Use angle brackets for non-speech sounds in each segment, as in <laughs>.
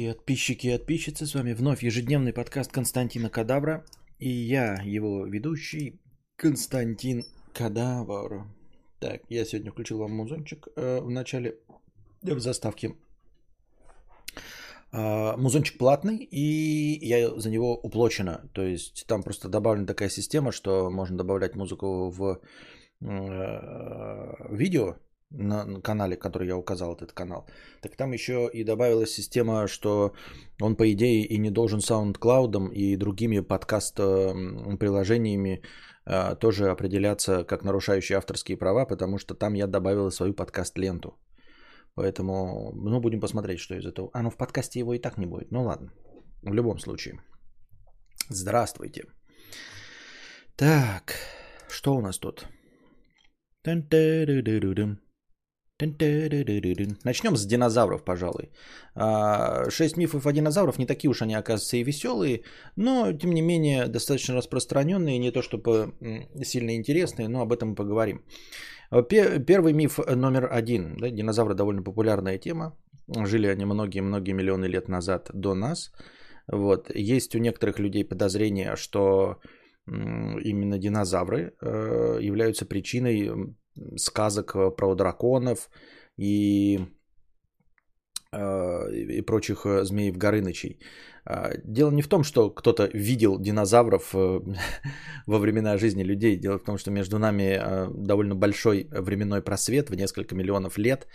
И подписчики и подписчицы, с вами вновь ежедневный подкаст Константина Кадавра. И я, его ведущий, Константин Кадавр. Так, я сегодня включил вам музончик э, в начале, в заставке. Э, музончик платный, и я за него уплочено. То есть там просто добавлена такая система, что можно добавлять музыку в э, видео, на канале, который я указал, этот канал, так там еще и добавилась система, что он, по идее, и не должен SoundCloud и другими подкаст-приложениями а, тоже определяться как нарушающие авторские права, потому что там я добавил свою подкаст-ленту. Поэтому, ну, будем посмотреть, что из этого. А, ну, в подкасте его и так не будет. Ну, ладно. В любом случае. Здравствуйте. Так, что у нас тут? Начнем с динозавров, пожалуй. А, шесть мифов о динозаврах не такие уж они, оказывается, и веселые, но, тем не менее, достаточно распространенные, не то чтобы сильно интересные, но об этом мы поговорим. Первый миф номер один. Да, динозавры довольно популярная тема. Жили они многие-многие миллионы лет назад до нас. Вот. Есть у некоторых людей подозрение, что именно динозавры э, являются причиной сказок э, про драконов и, э, и прочих э, змеев Горынычей. А, дело не в том, что кто-то видел динозавров <laughs> во времена жизни людей. Дело в том, что между нами довольно большой временной просвет в несколько миллионов лет.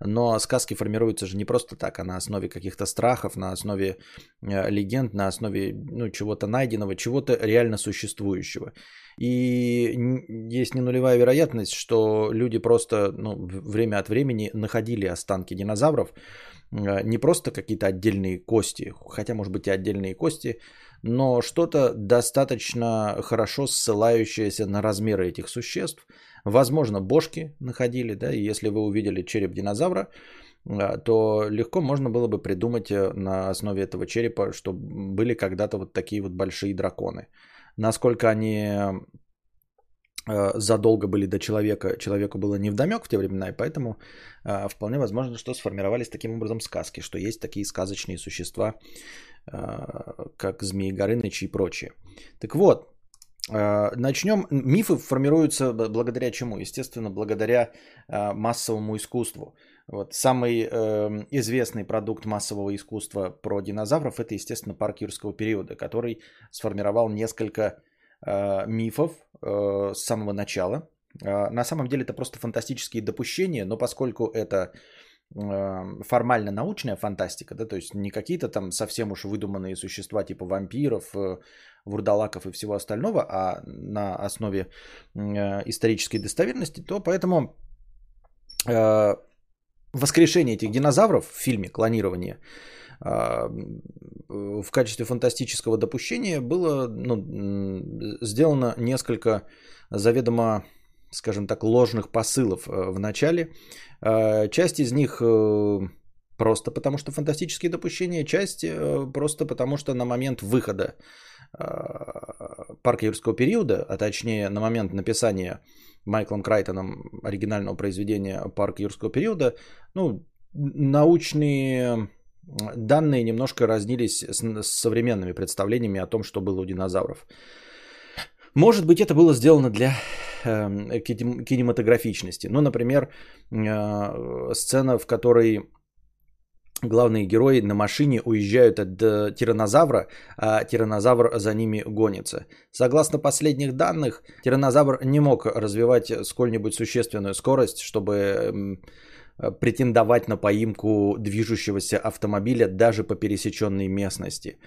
Но сказки формируются же не просто так, а на основе каких-то страхов, на основе легенд, на основе ну, чего-то найденного, чего-то реально существующего. И есть не нулевая вероятность, что люди просто ну, время от времени находили останки динозавров, э, не просто какие-то отдельные кости, хотя, может быть, и отдельные кости, но что-то достаточно хорошо ссылающееся на размеры этих существ. Возможно, бошки находили, да, и если вы увидели череп динозавра, э, то легко можно было бы придумать э, на основе этого черепа, что были когда-то вот такие вот большие драконы насколько они э, задолго были до человека, человеку было не вдомек в те времена, и поэтому вполне возможно, что сформировались таким образом сказки, что есть такие сказочные существа, как Змеи Горыныч и прочие. Так вот, начнем. Мифы формируются благодаря чему? Естественно, благодаря массовому искусству. Вот. Самый э, известный продукт массового искусства про динозавров это, естественно, парк юрского периода, который сформировал несколько э, мифов э, с самого начала. Э, на самом деле это просто фантастические допущения, но поскольку это э, формально научная фантастика, да, то есть не какие-то там совсем уж выдуманные существа типа вампиров, э, вурдалаков и всего остального, а на основе э, исторической достоверности, то поэтому э, воскрешение этих динозавров в фильме «Клонирование» а, в качестве фантастического допущения было ну, сделано несколько заведомо, скажем так, ложных посылов э, в начале. А, часть из них э, просто потому, что фантастические допущения, часть э, просто потому, что на момент выхода парка юрского периода, а точнее на момент написания Майклом Крайтоном оригинального произведения «Парк юрского периода», ну, научные данные немножко разнились с, с современными представлениями о том, что было у динозавров. Может быть, это было сделано для э, кинематографичности. Ну, например, э, сцена, в которой главные герои на машине уезжают от э, тиранозавра, а тиранозавр за ними гонится. Согласно последних данных, тиранозавр не мог развивать сколь-нибудь существенную скорость, чтобы претендовать на поимку движущегося автомобиля даже по пересеченной местности.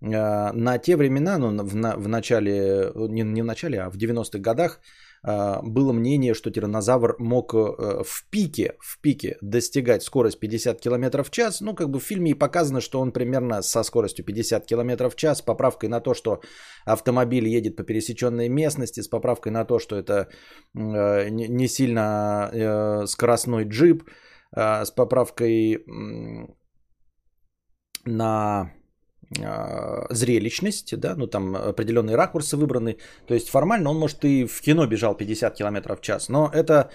Э, на те времена, ну, в, в начале, не, не в начале, а в 90-х годах, было мнение, что тиранозавр мог э, в пике, в пике достигать скорость 50 км в час. Ну, как бы в фильме и показано, что он примерно со скоростью 50 км в час, с поправкой на то, что автомобиль едет по пересеченной местности, с поправкой на то, что это э, не сильно э, скоростной джип, а, с поправкой на а, зрелищность, да, ну там определенные ракурсы выбраны. То есть формально он, может, и в кино бежал 50 км в час, но это а,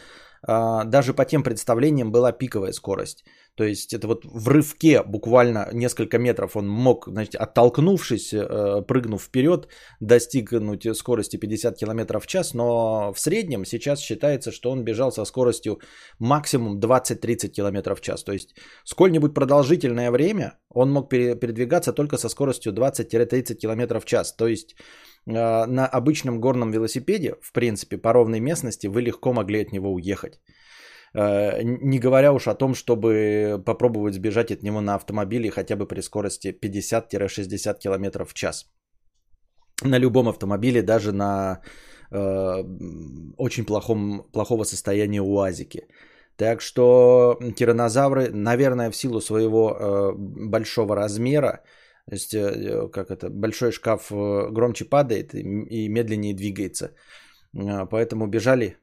даже по тем представлениям была пиковая скорость. То есть это вот в рывке буквально несколько метров он мог, значит, оттолкнувшись, э, прыгнув вперед, достигнуть скорости 50 км в час, но в среднем сейчас считается, что он бежал со скоростью максимум 20-30 км в час. То есть сколь-нибудь продолжительное время он мог передвигаться только со скоростью 20-30 км в час. То есть на обычном горном велосипеде, в принципе, по ровной местности вы легко могли от него уехать. Э, не говоря уж о том, чтобы попробовать сбежать от него на автомобиле хотя бы при скорости 50-60 км в час. На любом автомобиле, даже на э, очень плохом, плохого состояния УАЗики. Так что тиранозавры, наверное, в силу своего э, большого размера, то есть, э, как это, большой шкаф э, громче падает и, медленнее двигается. Э, поэтому бежали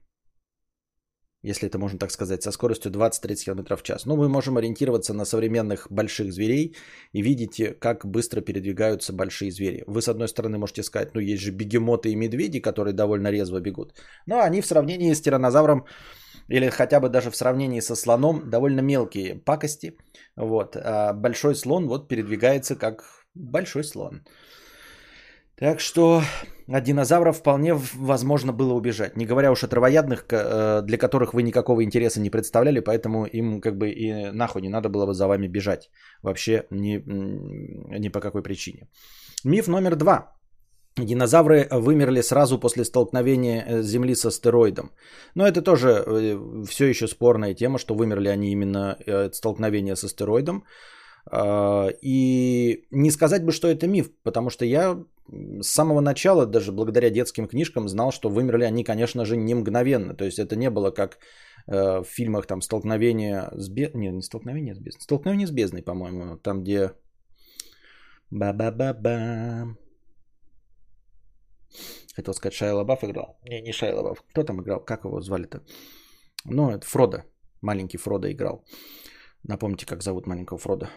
если это можно так сказать, со скоростью 20-30 км в час. Ну, мы можем ориентироваться на современных больших зверей и видите, как быстро передвигаются большие звери. Вы, с одной стороны, можете сказать, ну, есть же бегемоты и медведи, которые довольно резво бегут. Но они в сравнении с тиранозавром или хотя бы даже в сравнении со слоном довольно мелкие пакости. Вот. А большой слон вот передвигается как большой слон. Так что от динозавров вполне возможно было убежать. Не говоря уж о травоядных, э, для которых вы никакого интереса не представляли, поэтому им как бы и нахуй не надо было бы за вами бежать. Вообще ни, ни по какой причине. Миф номер два. Динозавры вымерли сразу после столкновения э, Земли с астероидом. Но это тоже э, все еще спорная тема, что вымерли они именно от столкновения с астероидом. А, и не сказать бы, что это миф, потому что я с самого начала, даже благодаря детским книжкам, знал, что вымерли они, конечно же, не мгновенно. То есть это не было как э, в фильмах там столкновение с бездной. Не, не столкновение с бездной. Столкновение с бездной, по-моему. Там, где... Ба-ба-ба-ба. Хотел сказать, Шайя Лабаф играл. Не, не Шайя Лабаф. Кто там играл? Как его звали-то? Ну, это Фродо. Маленький Фродо играл. Напомните, как зовут маленького Фрода.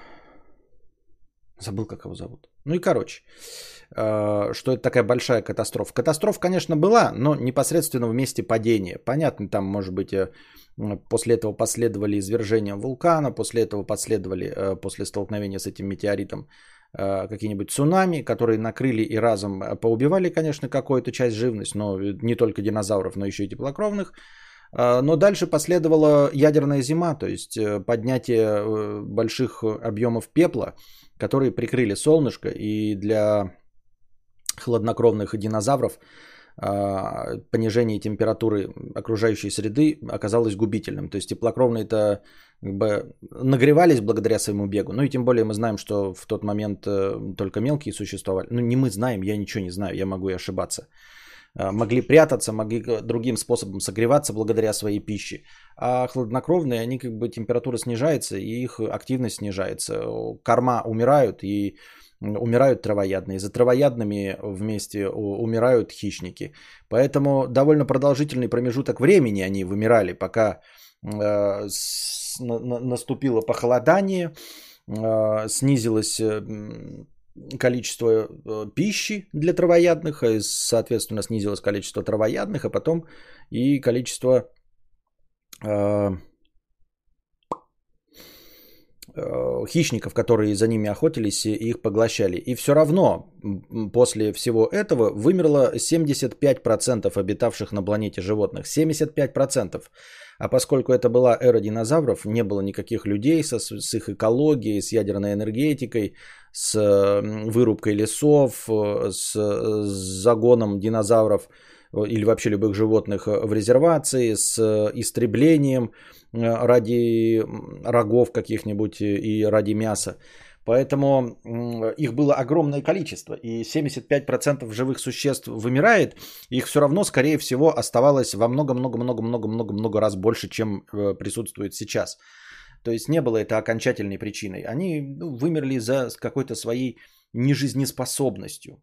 Забыл, как его зовут. Ну и короче, э, что это такая большая катастрофа. Катастрофа, конечно, была, но непосредственно в месте падения. Понятно, там, может быть, э, после этого последовали извержения вулкана, после этого последовали, э, после столкновения с этим метеоритом, какие-нибудь цунами, которые накрыли и разом поубивали, конечно, какую-то часть живности, но не только динозавров, но еще и теплокровных. Но дальше последовала ядерная зима, то есть поднятие больших объемов пепла, которые прикрыли солнышко, и для хладнокровных динозавров а, понижение температуры окружающей среды оказалось губительным. То есть теплокровные-то как бы нагревались благодаря своему бегу. Ну и тем более мы знаем, что в тот момент э, только мелкие существовали. Ну не мы знаем, я ничего не знаю, я могу и ошибаться. А, могли прятаться, могли другим способом согреваться благодаря своей пище. А хладнокровные, они как бы температура снижается и их активность снижается. Корма умирают и умирают травоядные. За травоядными вместе умирают хищники. Поэтому довольно продолжительный промежуток времени они вымирали, пока э, наступило похолодание, э, снизилась количество э, пищи для травоядных, и, соответственно, снизилось количество травоядных, а потом и количество э, э, хищников, которые за ними охотились и их поглощали. И все равно после всего этого вымерло 75% обитавших на планете животных. 75%. А поскольку это была эра динозавров, не было никаких людей со, с их экологией, с ядерной энергетикой, с вырубкой лесов, э, с, с загоном динозавров э, или вообще любых животных в резервации, с истреблением э, ради рогов каких-нибудь и ради мяса. Поэтому их было огромное количество. И 75% живых существ вымирает. Их все равно, скорее всего, оставалось во много-много-много-много-много-много раз больше, чем э, присутствует сейчас. То есть не было это окончательной причиной. Они ну, вымерли за какой-то своей нежизнеспособностью.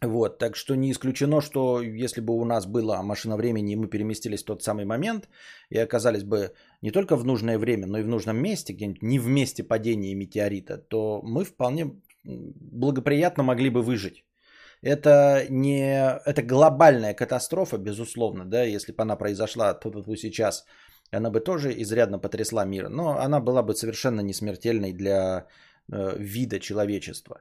Вот, так что не исключено, что если бы у нас была машина времени, и мы переместились в тот самый момент и оказались бы не только в нужное время, но и в нужном месте, где-нибудь не в месте падения метеорита, то мы вполне благоприятно могли бы выжить. это не это глобальная катастрофа, безусловно, да, если бы она произошла тут вот сейчас, она бы тоже изрядно потрясла мир, но она была бы совершенно не смертельной для э, вида человечества.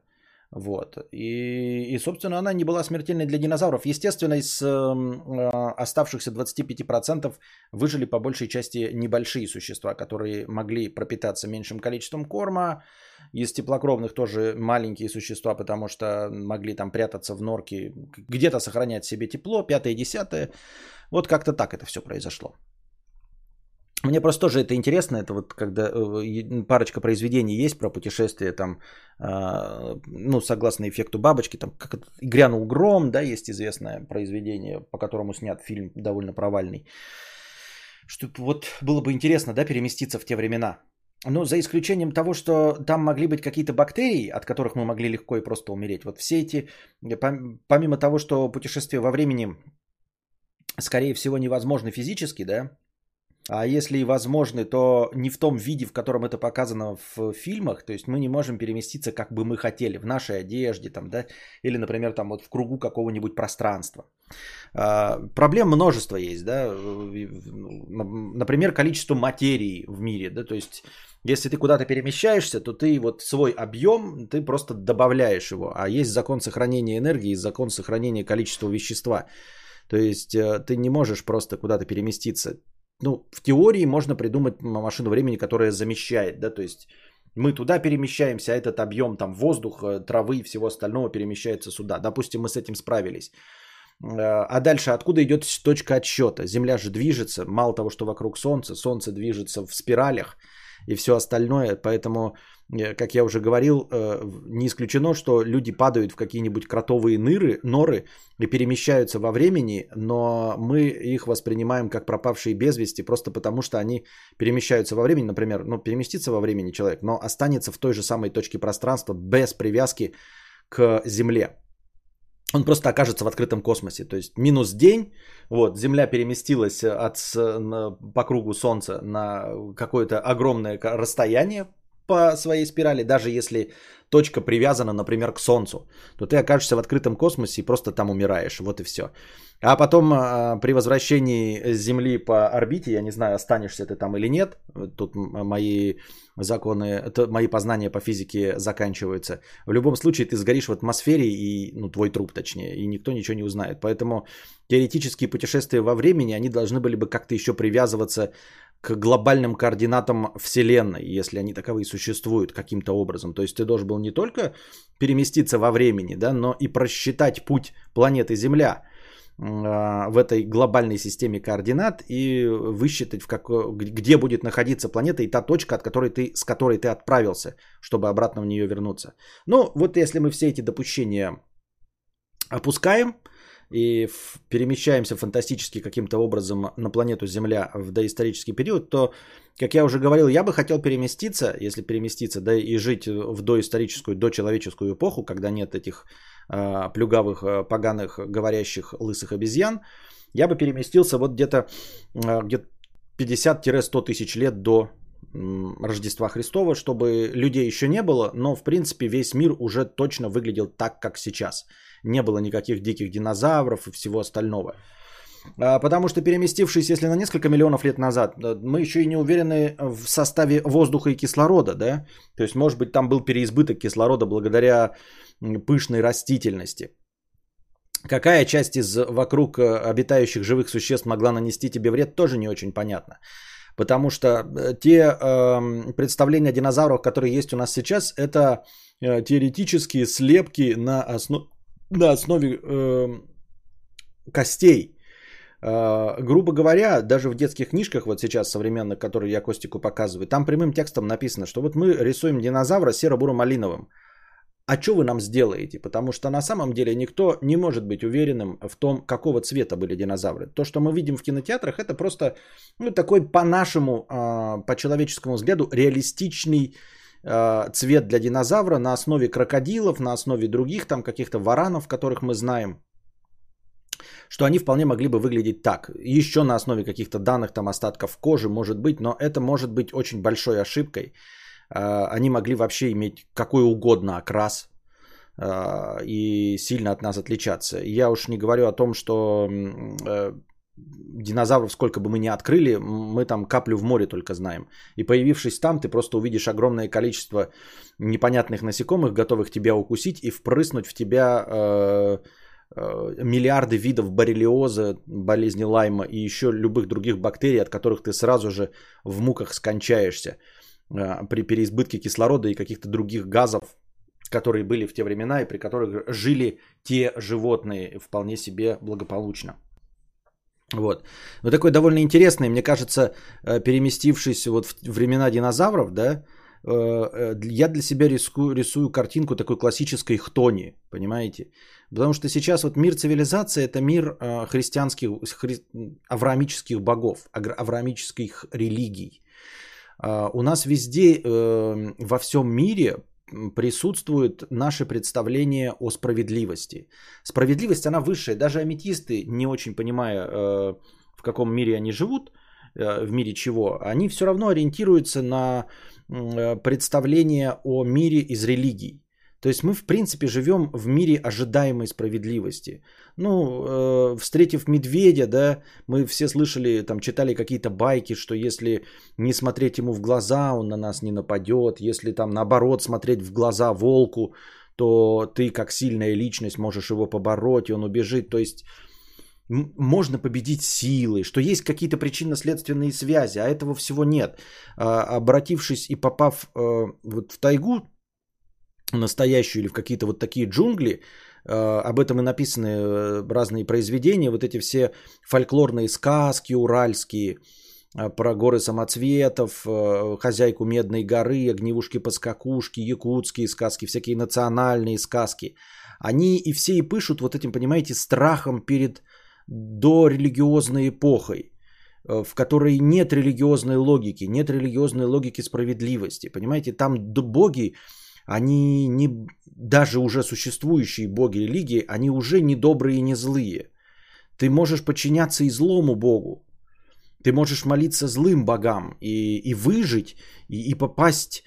Вот. И, и, собственно, она не была смертельной для динозавров. Естественно, из э, оставшихся 25% выжили по большей части небольшие существа, которые могли пропитаться меньшим количеством корма. Из теплокровных тоже маленькие существа, потому что могли там прятаться в норке, где-то сохранять себе тепло, пятое, десятое. Вот как-то так это все произошло. Мне просто тоже это интересно, это вот когда э, парочка произведений есть про путешествие там, а, ну, согласно эффекту бабочки, там, как «Грянул гром», да, есть известное произведение, по которому снят фильм довольно провальный. Что вот было бы интересно, да, переместиться в те времена. Ну, за исключением того, что там могли быть какие-то бактерии, от которых мы могли легко и просто умереть. Вот все эти, помимо того, что путешествие во времени, скорее всего, невозможно физически, да, а если и возможны, то не в том виде, в котором это показано в фильмах. То есть мы не можем переместиться, как бы мы хотели, в нашей одежде, там, да, или, например, там вот в кругу какого-нибудь пространства. А, проблем множество есть, да. Например, количество материи в мире, да, то есть если ты куда-то перемещаешься, то ты вот свой объем, ты просто добавляешь его. А есть закон сохранения энергии, закон сохранения количества вещества. То есть э, ты не можешь просто куда-то переместиться ну, в теории можно придумать машину времени, которая замещает, да, то есть мы туда перемещаемся, а этот объем там воздуха, травы и всего остального перемещается сюда. Допустим, мы с этим справились. Э, а дальше откуда идет точка отсчета? Земля же движется, мало того, что вокруг Солнца, Солнце движется в спиралях и все остальное, поэтому Э, как я уже говорил, э, не исключено, что люди падают в какие-нибудь кротовые ныры, норы и перемещаются во времени, но мы их воспринимаем как пропавшие без вести, просто потому что они перемещаются во времени, например, ну, переместится во времени человек, но останется в той же самой точке пространства без привязки к Земле. Он просто окажется в открытом космосе. То есть минус день, вот, Земля переместилась от, по кругу Солнца на какое-то огромное расстояние по своей спирали, даже если точка привязана, например, к Солнцу, то ты окажешься в открытом космосе и просто там умираешь. Вот и все. А потом а, при возвращении Земли по орбите, я не знаю, останешься ты там или нет, тут мои законы, мои познания по физике заканчиваются. В любом случае ты сгоришь в атмосфере, и, ну, твой труп точнее, и никто ничего не узнает. Поэтому теоретические путешествия во времени, они должны были бы как-то еще привязываться к глобальным координатам Вселенной, если они таковые существуют каким-то образом. То есть ты должен был не только переместиться во времени, да, но и просчитать путь планеты Земля а, в этой глобальной системе координат и высчитать, в как, где будет находиться планета и та точка, от которой ты, с которой ты отправился, чтобы обратно в нее вернуться. Ну, вот если мы все эти допущения опускаем, и перемещаемся фантастически каким-то образом на планету Земля в доисторический период, то, как я уже говорил, я бы хотел переместиться, если переместиться, да и жить в доисторическую, дочеловеческую эпоху, когда нет этих э, плюгавых, а, поганых, говорящих лысых обезьян, я бы переместился вот где-то э, где 50-100 тысяч лет до Рождества Христова, чтобы людей еще не было, но в принципе весь мир уже точно выглядел так, как сейчас – не было никаких диких динозавров и всего остального. А, потому что переместившись, если на несколько миллионов лет назад, мы еще и не уверены в составе воздуха и кислорода, да? То есть, может быть, там был переизбыток кислорода благодаря пышной растительности. Какая часть из вокруг э, обитающих живых существ могла нанести тебе вред, тоже не очень понятно. Потому что э, те э, представления о динозаврах, которые есть у нас сейчас, это э, теоретические слепки на основе на основе э, костей. Э, грубо говоря, даже в детских книжках, вот сейчас современных, которые я Костику показываю, там прямым текстом написано, что вот мы рисуем динозавра серо-буро-малиновым. А что вы нам сделаете? Потому что на самом деле никто не может быть уверенным в том, какого цвета были динозавры. То, что мы видим в кинотеатрах, это просто ну, такой по-нашему, э, по человеческому взгляду, реалистичный Э, цвет для динозавра на основе крокодилов, на основе других там каких-то варанов, которых мы знаем, что они вполне могли бы выглядеть так. Еще на основе каких-то данных там остатков кожи может быть, но это может быть очень большой ошибкой. Э, они могли вообще иметь какой угодно окрас. э, и сильно от нас отличаться. Я уж не говорю о том, что э, динозавров, сколько бы мы ни открыли, мы там каплю в море только знаем. И появившись там, ты просто увидишь огромное количество непонятных насекомых, готовых тебя укусить и впрыснуть в тебя э, э, миллиарды видов боррелиоза, болезни Лайма и еще любых других бактерий, от которых ты сразу же в муках скончаешься при переизбытке кислорода и каких-то других газов, которые были в те времена и при которых жили те животные вполне себе благополучно. Вот. Но такой довольно интересный, мне кажется, э, переместившись вот в времена динозавров, да, э, э, я для себя рисую, рисую картинку такой классической хтони, понимаете? Потому что сейчас вот мир цивилизации – это мир христианских, хри... авраамических богов, авраамических религий. У нас везде, во всем мире присутствует наше представление о справедливости. Справедливость, она высшая. Даже аметисты, не очень понимая, э, в каком мире они живут, э, в мире чего, они все равно ориентируются на э, представление о мире из религий. То есть мы, в принципе, живем в мире ожидаемой справедливости. Ну, э, встретив медведя, да, мы все слышали, там, читали какие-то байки, что если не смотреть ему в глаза, он на нас не нападет. Если там, наоборот, смотреть в глаза волку, то ты, как сильная личность, можешь его побороть, и он убежит. То есть можно победить силой, что есть какие-то причинно-следственные связи, а этого всего нет. А, обратившись и попав э, вот в тайгу, настоящую или в какие-то вот такие джунгли, э, об этом и написаны э, разные произведения, вот эти все фольклорные сказки уральские, э, про горы самоцветов, хозяйку Медной горы, огневушки-поскакушки, якутские сказки, всякие национальные сказки. Они и все и пышут вот этим, понимаете, страхом перед дорелигиозной эпохой, в которой нет религиозной логики, нет религиозной логики справедливости. Понимаете, там боги они не, даже уже существующие боги религии, они уже не добрые и не злые. Ты можешь подчиняться и злому богу. Ты можешь молиться злым богам и, и выжить, и, и попасть,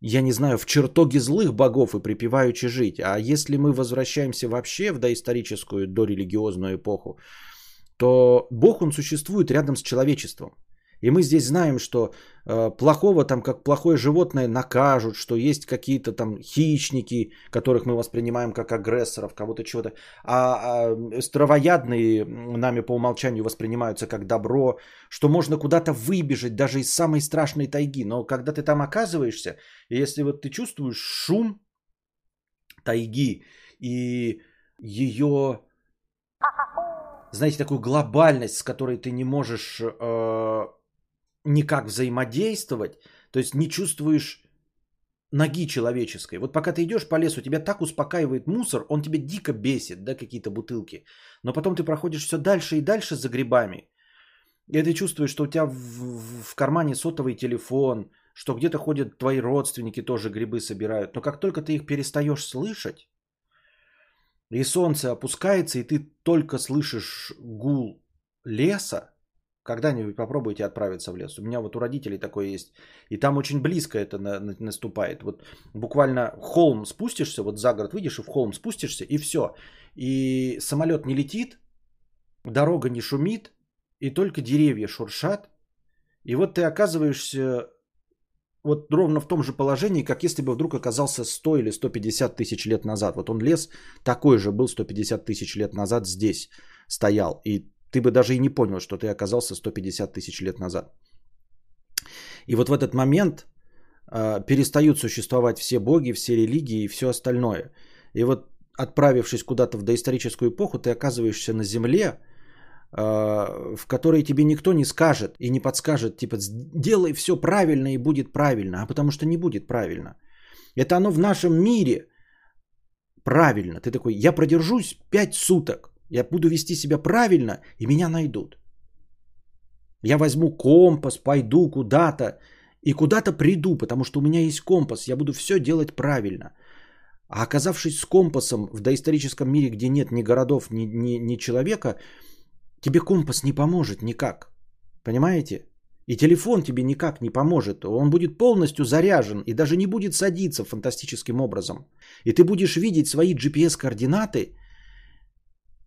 я не знаю, в чертоги злых богов и припеваючи жить. А если мы возвращаемся вообще в доисторическую, дорелигиозную эпоху, то Бог, он существует рядом с человечеством. И мы здесь знаем, что э, плохого там, как плохое животное, накажут, что есть какие-то там хищники, которых мы воспринимаем как агрессоров, кого-то чего-то. А, а травоядные нами по умолчанию воспринимаются как добро, что можно куда-то выбежать даже из самой страшной тайги. Но когда ты там оказываешься, если вот ты чувствуешь шум тайги и ее знаете, такую глобальность, с которой ты не можешь э, никак взаимодействовать, то есть не чувствуешь ноги человеческой. Вот пока ты идешь по лесу, тебя так успокаивает мусор, он тебя дико бесит, да, какие-то бутылки. Но потом ты проходишь все дальше и дальше за грибами. И ты чувствуешь, что у тебя в, в, кармане сотовый телефон, что где-то ходят твои родственники, тоже грибы собирают. Но как только ты их перестаешь слышать, и солнце опускается, и ты только слышишь гул леса, когда-нибудь попробуйте отправиться в лес. У меня вот у родителей такое есть. И там очень близко это на, на, наступает. Вот буквально холм спустишься, вот за город выйдешь и в холм спустишься, и все. И самолет не летит, дорога не шумит, и только деревья шуршат. И вот ты оказываешься вот ровно в том же положении, как если бы вдруг оказался 100 или 150 тысяч лет назад. Вот он лес такой же был 150 тысяч лет назад здесь стоял. И ты бы даже и не понял, что ты оказался 150 тысяч лет назад. И вот в этот момент э, перестают существовать все боги, все религии и все остальное. И вот отправившись куда-то в доисторическую эпоху, ты оказываешься на Земле, э, в которой тебе никто не скажет и не подскажет, типа, делай все правильно и будет правильно, а потому что не будет правильно. Это оно в нашем мире правильно. Ты такой, я продержусь 5 суток. Я буду вести себя правильно, и меня найдут. Я возьму компас, пойду куда-то, и куда-то приду, потому что у меня есть компас, я буду все делать правильно. А оказавшись с компасом в доисторическом мире, где нет ни городов, ни, ни, ни человека, тебе компас не поможет никак. Понимаете? И телефон тебе никак не поможет. Он будет полностью заряжен и даже не будет садиться фантастическим образом. И ты будешь видеть свои GPS-координаты,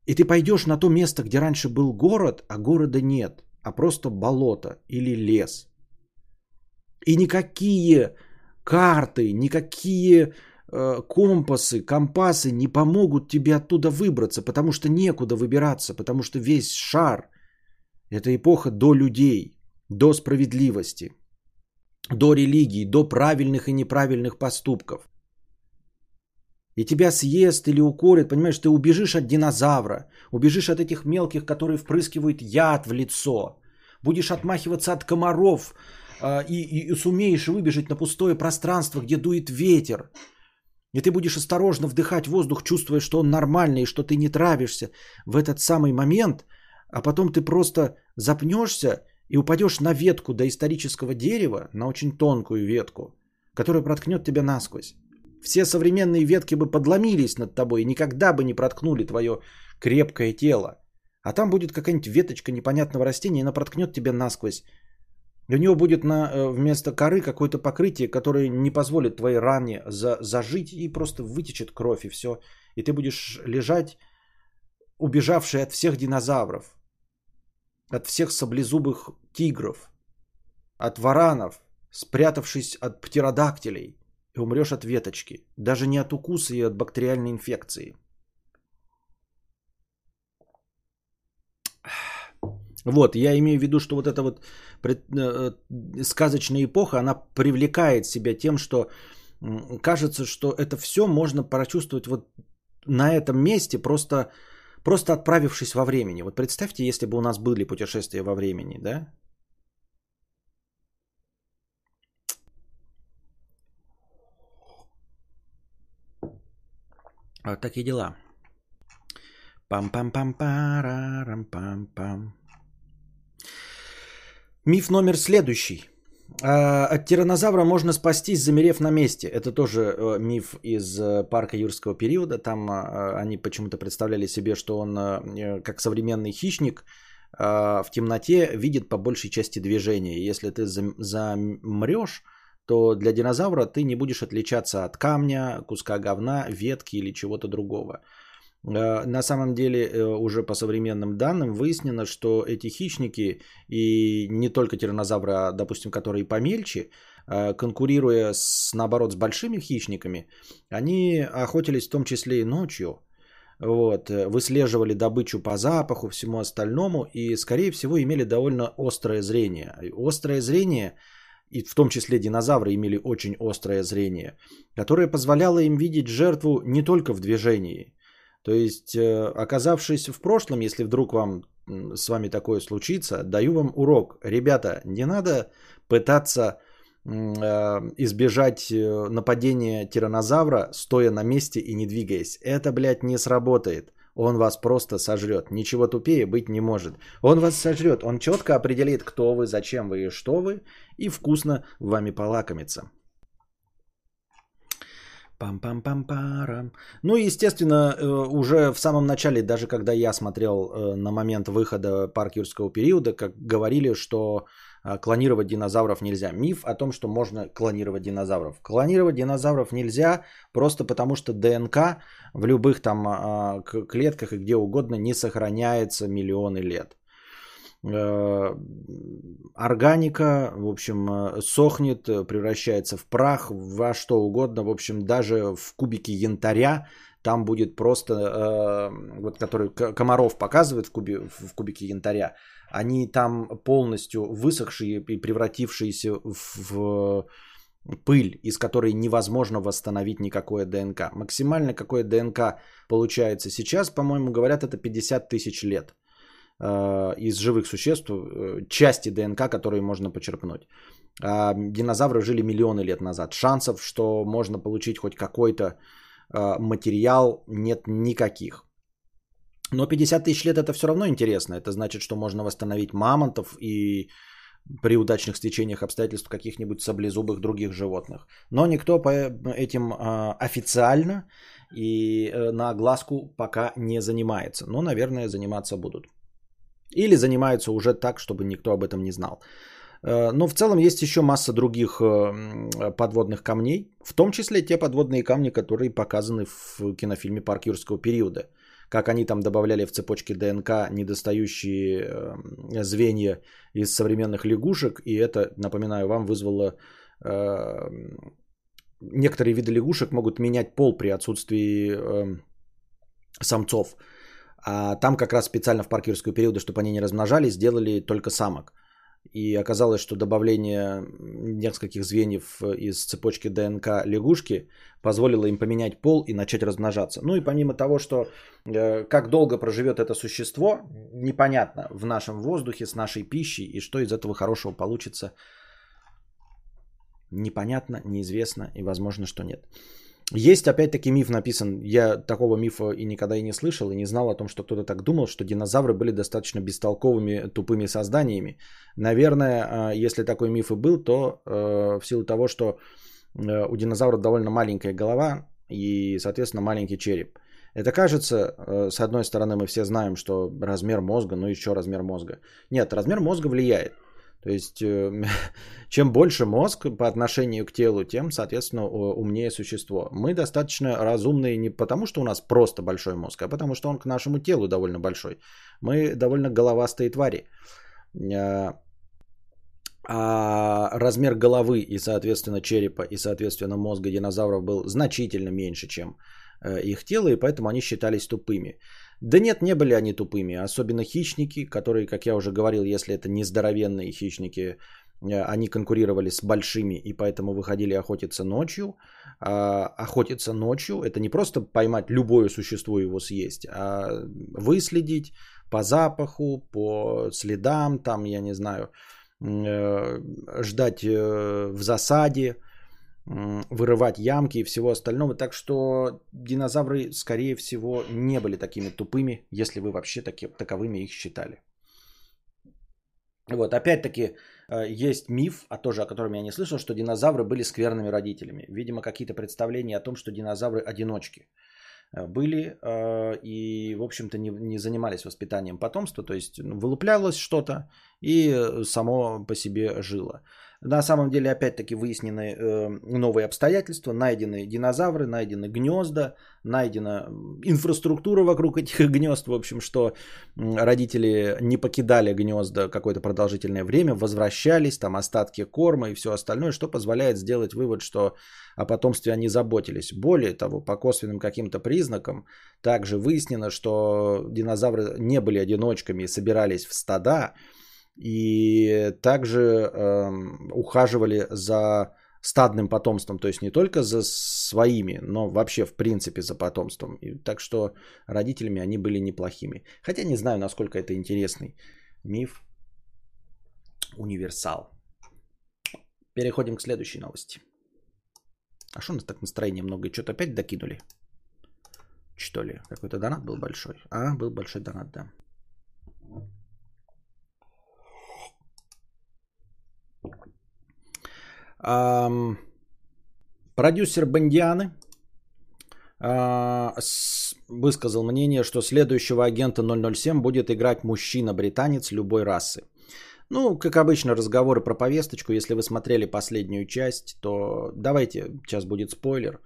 и ты пойдешь на то место, где раньше был город, а города нет, а просто болото или лес. И никакие карты, никакие э, компасы, компасы не помогут тебе оттуда выбраться, потому что некуда выбираться, потому что весь шар – это эпоха до людей, до справедливости, до религии, до правильных и неправильных поступков. И тебя съест или укорит, понимаешь, ты убежишь от динозавра, убежишь от этих мелких, которые впрыскивают яд в лицо, будешь отмахиваться от комаров, а, и, и, и сумеешь выбежать на пустое пространство, где дует ветер. И ты будешь осторожно вдыхать воздух, чувствуя, что он нормальный, и что ты не травишься в этот самый момент, а потом ты просто запнешься и упадешь на ветку доисторического дерева, на очень тонкую ветку, которая проткнет тебя насквозь. Все современные ветки бы подломились над тобой и никогда бы не проткнули твое крепкое тело. А там будет какая-нибудь веточка непонятного растения, и она проткнет тебя насквозь. И у него будет на, э, вместо коры какое-то покрытие, которое не позволит твоей ране за, зажить и просто вытечет кровь и все. И ты будешь лежать, убежавший от всех динозавров, от всех саблезубых тигров, от варанов, спрятавшись от птеродактилей, и умрешь от веточки, даже не от укуса и от бактериальной инфекции. Вот, я имею в виду, что вот эта вот пред, э, сказочная эпоха, она привлекает себя тем, что э, кажется, что это все можно прочувствовать вот на этом месте, просто, просто отправившись во времени. Вот представьте, если бы у нас были путешествия во времени, да? Вот такие дела. Пам-пам-пам-парам-пам-пам. Миф номер следующий. А, от тиранозавра можно спастись, замерев на месте. Это тоже э, миф из э, парка юрского периода. Там а, они почему-то представляли себе, что он э, как современный хищник а, в темноте видит по большей части движения. Если ты замрешь, то для динозавра ты не будешь отличаться от камня, куска говна, ветки или чего-то другого. Э, на самом деле э, уже по современным данным выяснено, что эти хищники и не только тиранозавры, а, допустим, которые помельче, э, конкурируя с, наоборот с большими хищниками, они охотились в том числе и ночью, вот, выслеживали добычу по запаху, всему остальному и, скорее всего, имели довольно острое зрение. Острое зрение, и в том числе динозавры имели очень острое зрение, которое позволяло им видеть жертву не только в движении – то есть, э, оказавшись в прошлом, если вдруг вам с вами такое случится, даю вам урок. Ребята, не надо пытаться э, избежать э, нападения тиранозавра, стоя на месте и не двигаясь. Это, блядь, не сработает. Он вас просто сожрет. Ничего тупее быть не может. Он вас сожрет. Он четко определит, кто вы, зачем вы и что вы, и вкусно вами полакомится. Пам-пам-пам-парам. Ну и, естественно, э, уже в самом начале, даже когда я смотрел э, на момент выхода парк юрского периода, как говорили, что э, клонировать динозавров нельзя. Миф о том, что можно клонировать динозавров. Клонировать динозавров нельзя просто потому, что ДНК в любых там клетках и где угодно не сохраняется миллионы лет. Э, органика, в общем, э, сохнет, э, превращается в прах, во что угодно, в общем, даже в кубики янтаря там будет просто, вот который Комаров показывает в, кубе, в кубике янтаря, они там полностью высохшие и превратившиеся в пыль, из которой невозможно восстановить никакое ДНК. Максимально какое ДНК получается сейчас, по-моему, говорят, это 50 тысяч лет. Э, из живых существ э, части ДНК, которые можно почерпнуть. А динозавры жили миллионы лет назад. Шансов, что можно получить хоть какой-то э, материал, нет никаких. Но 50 тысяч лет это все равно интересно. Это значит, что можно восстановить мамонтов и при удачных стечениях обстоятельств каких-нибудь саблезубых других животных. Но никто по этим официально и на глазку пока не занимается. Но, наверное, заниматься будут. Или занимаются уже так, чтобы никто об этом не знал. Э, но в целом есть еще масса других э, подводных камней, в том числе те подводные камни, которые показаны в кинофильме «Парк юрского периода». Как они там добавляли в цепочке ДНК недостающие э, звенья из современных лягушек, и это, напоминаю вам, вызвало некоторые виды лягушек могут менять пол при отсутствии самцов. А там как раз специально в парк юрского периода, чтобы они не размножались, сделали только самок. И оказалось, что добавление нескольких звеньев из цепочки ДНК лягушки позволило им поменять пол и начать размножаться. Ну и помимо того, что э, как долго проживет это существо, непонятно в нашем воздухе с нашей пищей и что из этого хорошего получится, непонятно, неизвестно и возможно, что нет. Есть опять-таки миф написан, я такого мифа и никогда и не слышал, и не знал о том, что кто-то так думал, что динозавры были достаточно бестолковыми, тупыми созданиями. Наверное, а, если такой миф и был, то э, в силу того, что э, у динозавров довольно маленькая голова и, соответственно, маленький череп. Это кажется, э, с одной стороны, мы все знаем, что размер мозга, ну еще размер мозга. Нет, размер мозга влияет. То есть, э, <laughs> чем больше мозг по отношению к телу, тем, соответственно, умнее существо. Мы достаточно разумные не потому, что у нас просто большой мозг, а потому, что он к нашему телу довольно большой. Мы довольно головастые твари. А, а размер головы и, соответственно, черепа и, соответственно, мозга динозавров был значительно меньше, чем э, их тело, и поэтому они считались тупыми. Да нет, не были они тупыми, особенно хищники, которые, как я уже говорил, если это не здоровенные хищники, э, они конкурировали с большими и поэтому выходили охотиться ночью. А охотиться ночью это не просто поймать любое существо и его съесть, а выследить по запаху, по следам, там, я не знаю, э, ждать э, в засаде, вырывать ямки и всего остального. Так что динозавры, скорее всего, не были такими тупыми, если вы вообще таки, таковыми их считали. Вот, опять-таки, э, есть миф, а тоже о котором я не слышал, что динозавры были скверными родителями. Видимо, какие-то представления о том, что динозавры одиночки э, были э, и, в общем-то, не, не занимались воспитанием потомства, то есть ну, вылуплялось что-то и само по себе жило. На самом деле, опять-таки, выяснены э, новые обстоятельства, найдены динозавры, найдены гнезда, найдена инфраструктура вокруг этих <laughs> гнезд, в общем, что родители не покидали гнезда какое-то продолжительное время, возвращались, там остатки корма и все остальное, что позволяет сделать вывод, что о потомстве они заботились. Более того, по косвенным каким-то признакам также выяснено, что динозавры не были одиночками и собирались в стада, и также э, ухаживали за стадным потомством, то есть не только за своими, но вообще в принципе за потомством. И так что родителями они были неплохими. Хотя не знаю, насколько это интересный миф. Универсал. Переходим к следующей новости. А что у нас так настроение много? Что-то опять докинули? Что ли? Какой-то донат был большой? А, был большой донат, да. Продюсер Бандианы э, высказал мнение, что следующего агента 007 будет играть мужчина-британец любой расы. Ну, как обычно, разговоры про повесточку. Если вы смотрели последнюю часть, то давайте, сейчас будет спойлер.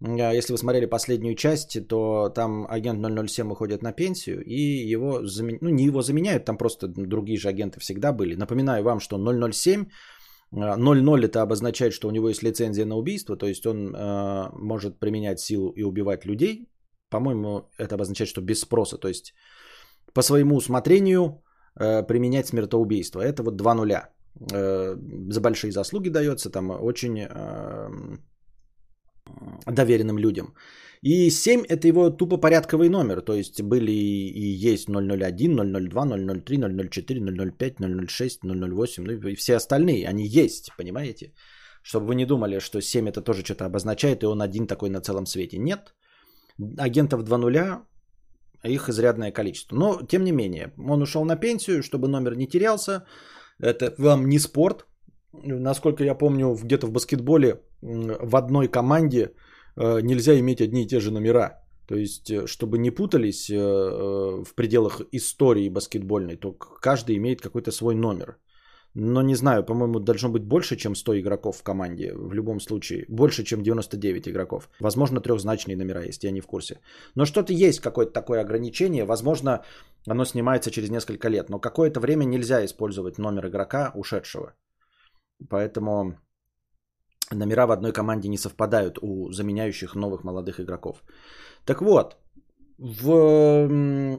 А, если вы смотрели последнюю часть, то там агент 007 уходит на пенсию, и его, ну не его заменяют, там просто другие же агенты всегда были. Напоминаю вам, что 007 0-0 это обозначает, что у него есть лицензия на убийство, то есть он э, может применять силу и убивать людей. По-моему, это обозначает, что без спроса, то есть по своему усмотрению э, применять смертоубийство. Это вот 2 нуля. Э, за большие заслуги дается, там очень э, доверенным людям. И 7 это его тупо порядковый номер. То есть были и есть 001, 002, 003, 004, 005, 006, 008, ну и все остальные. Они есть, понимаете? Чтобы вы не думали, что 7 это тоже что-то обозначает, и он один такой на целом свете. Нет. Агентов 2 нуля, их изрядное количество. Но, тем не менее, он ушел на пенсию, чтобы номер не терялся. Это вам не спорт. Насколько я помню, где-то в баскетболе в одной команде нельзя иметь одни и те же номера. То есть, э, чтобы не путались э, в пределах истории баскетбольной, то каждый имеет какой-то свой номер. Но не знаю, по-моему, должно быть больше, чем 100 игроков в команде. В любом случае. Больше, чем 99 игроков. Возможно, трехзначные номера есть, я не в курсе. Но что-то есть какое-то такое ограничение. Возможно, оно снимается через несколько лет. Но какое-то время нельзя использовать номер игрока ушедшего. Поэтому номера в одной команде не совпадают у заменяющих новых молодых игроков. Так вот, в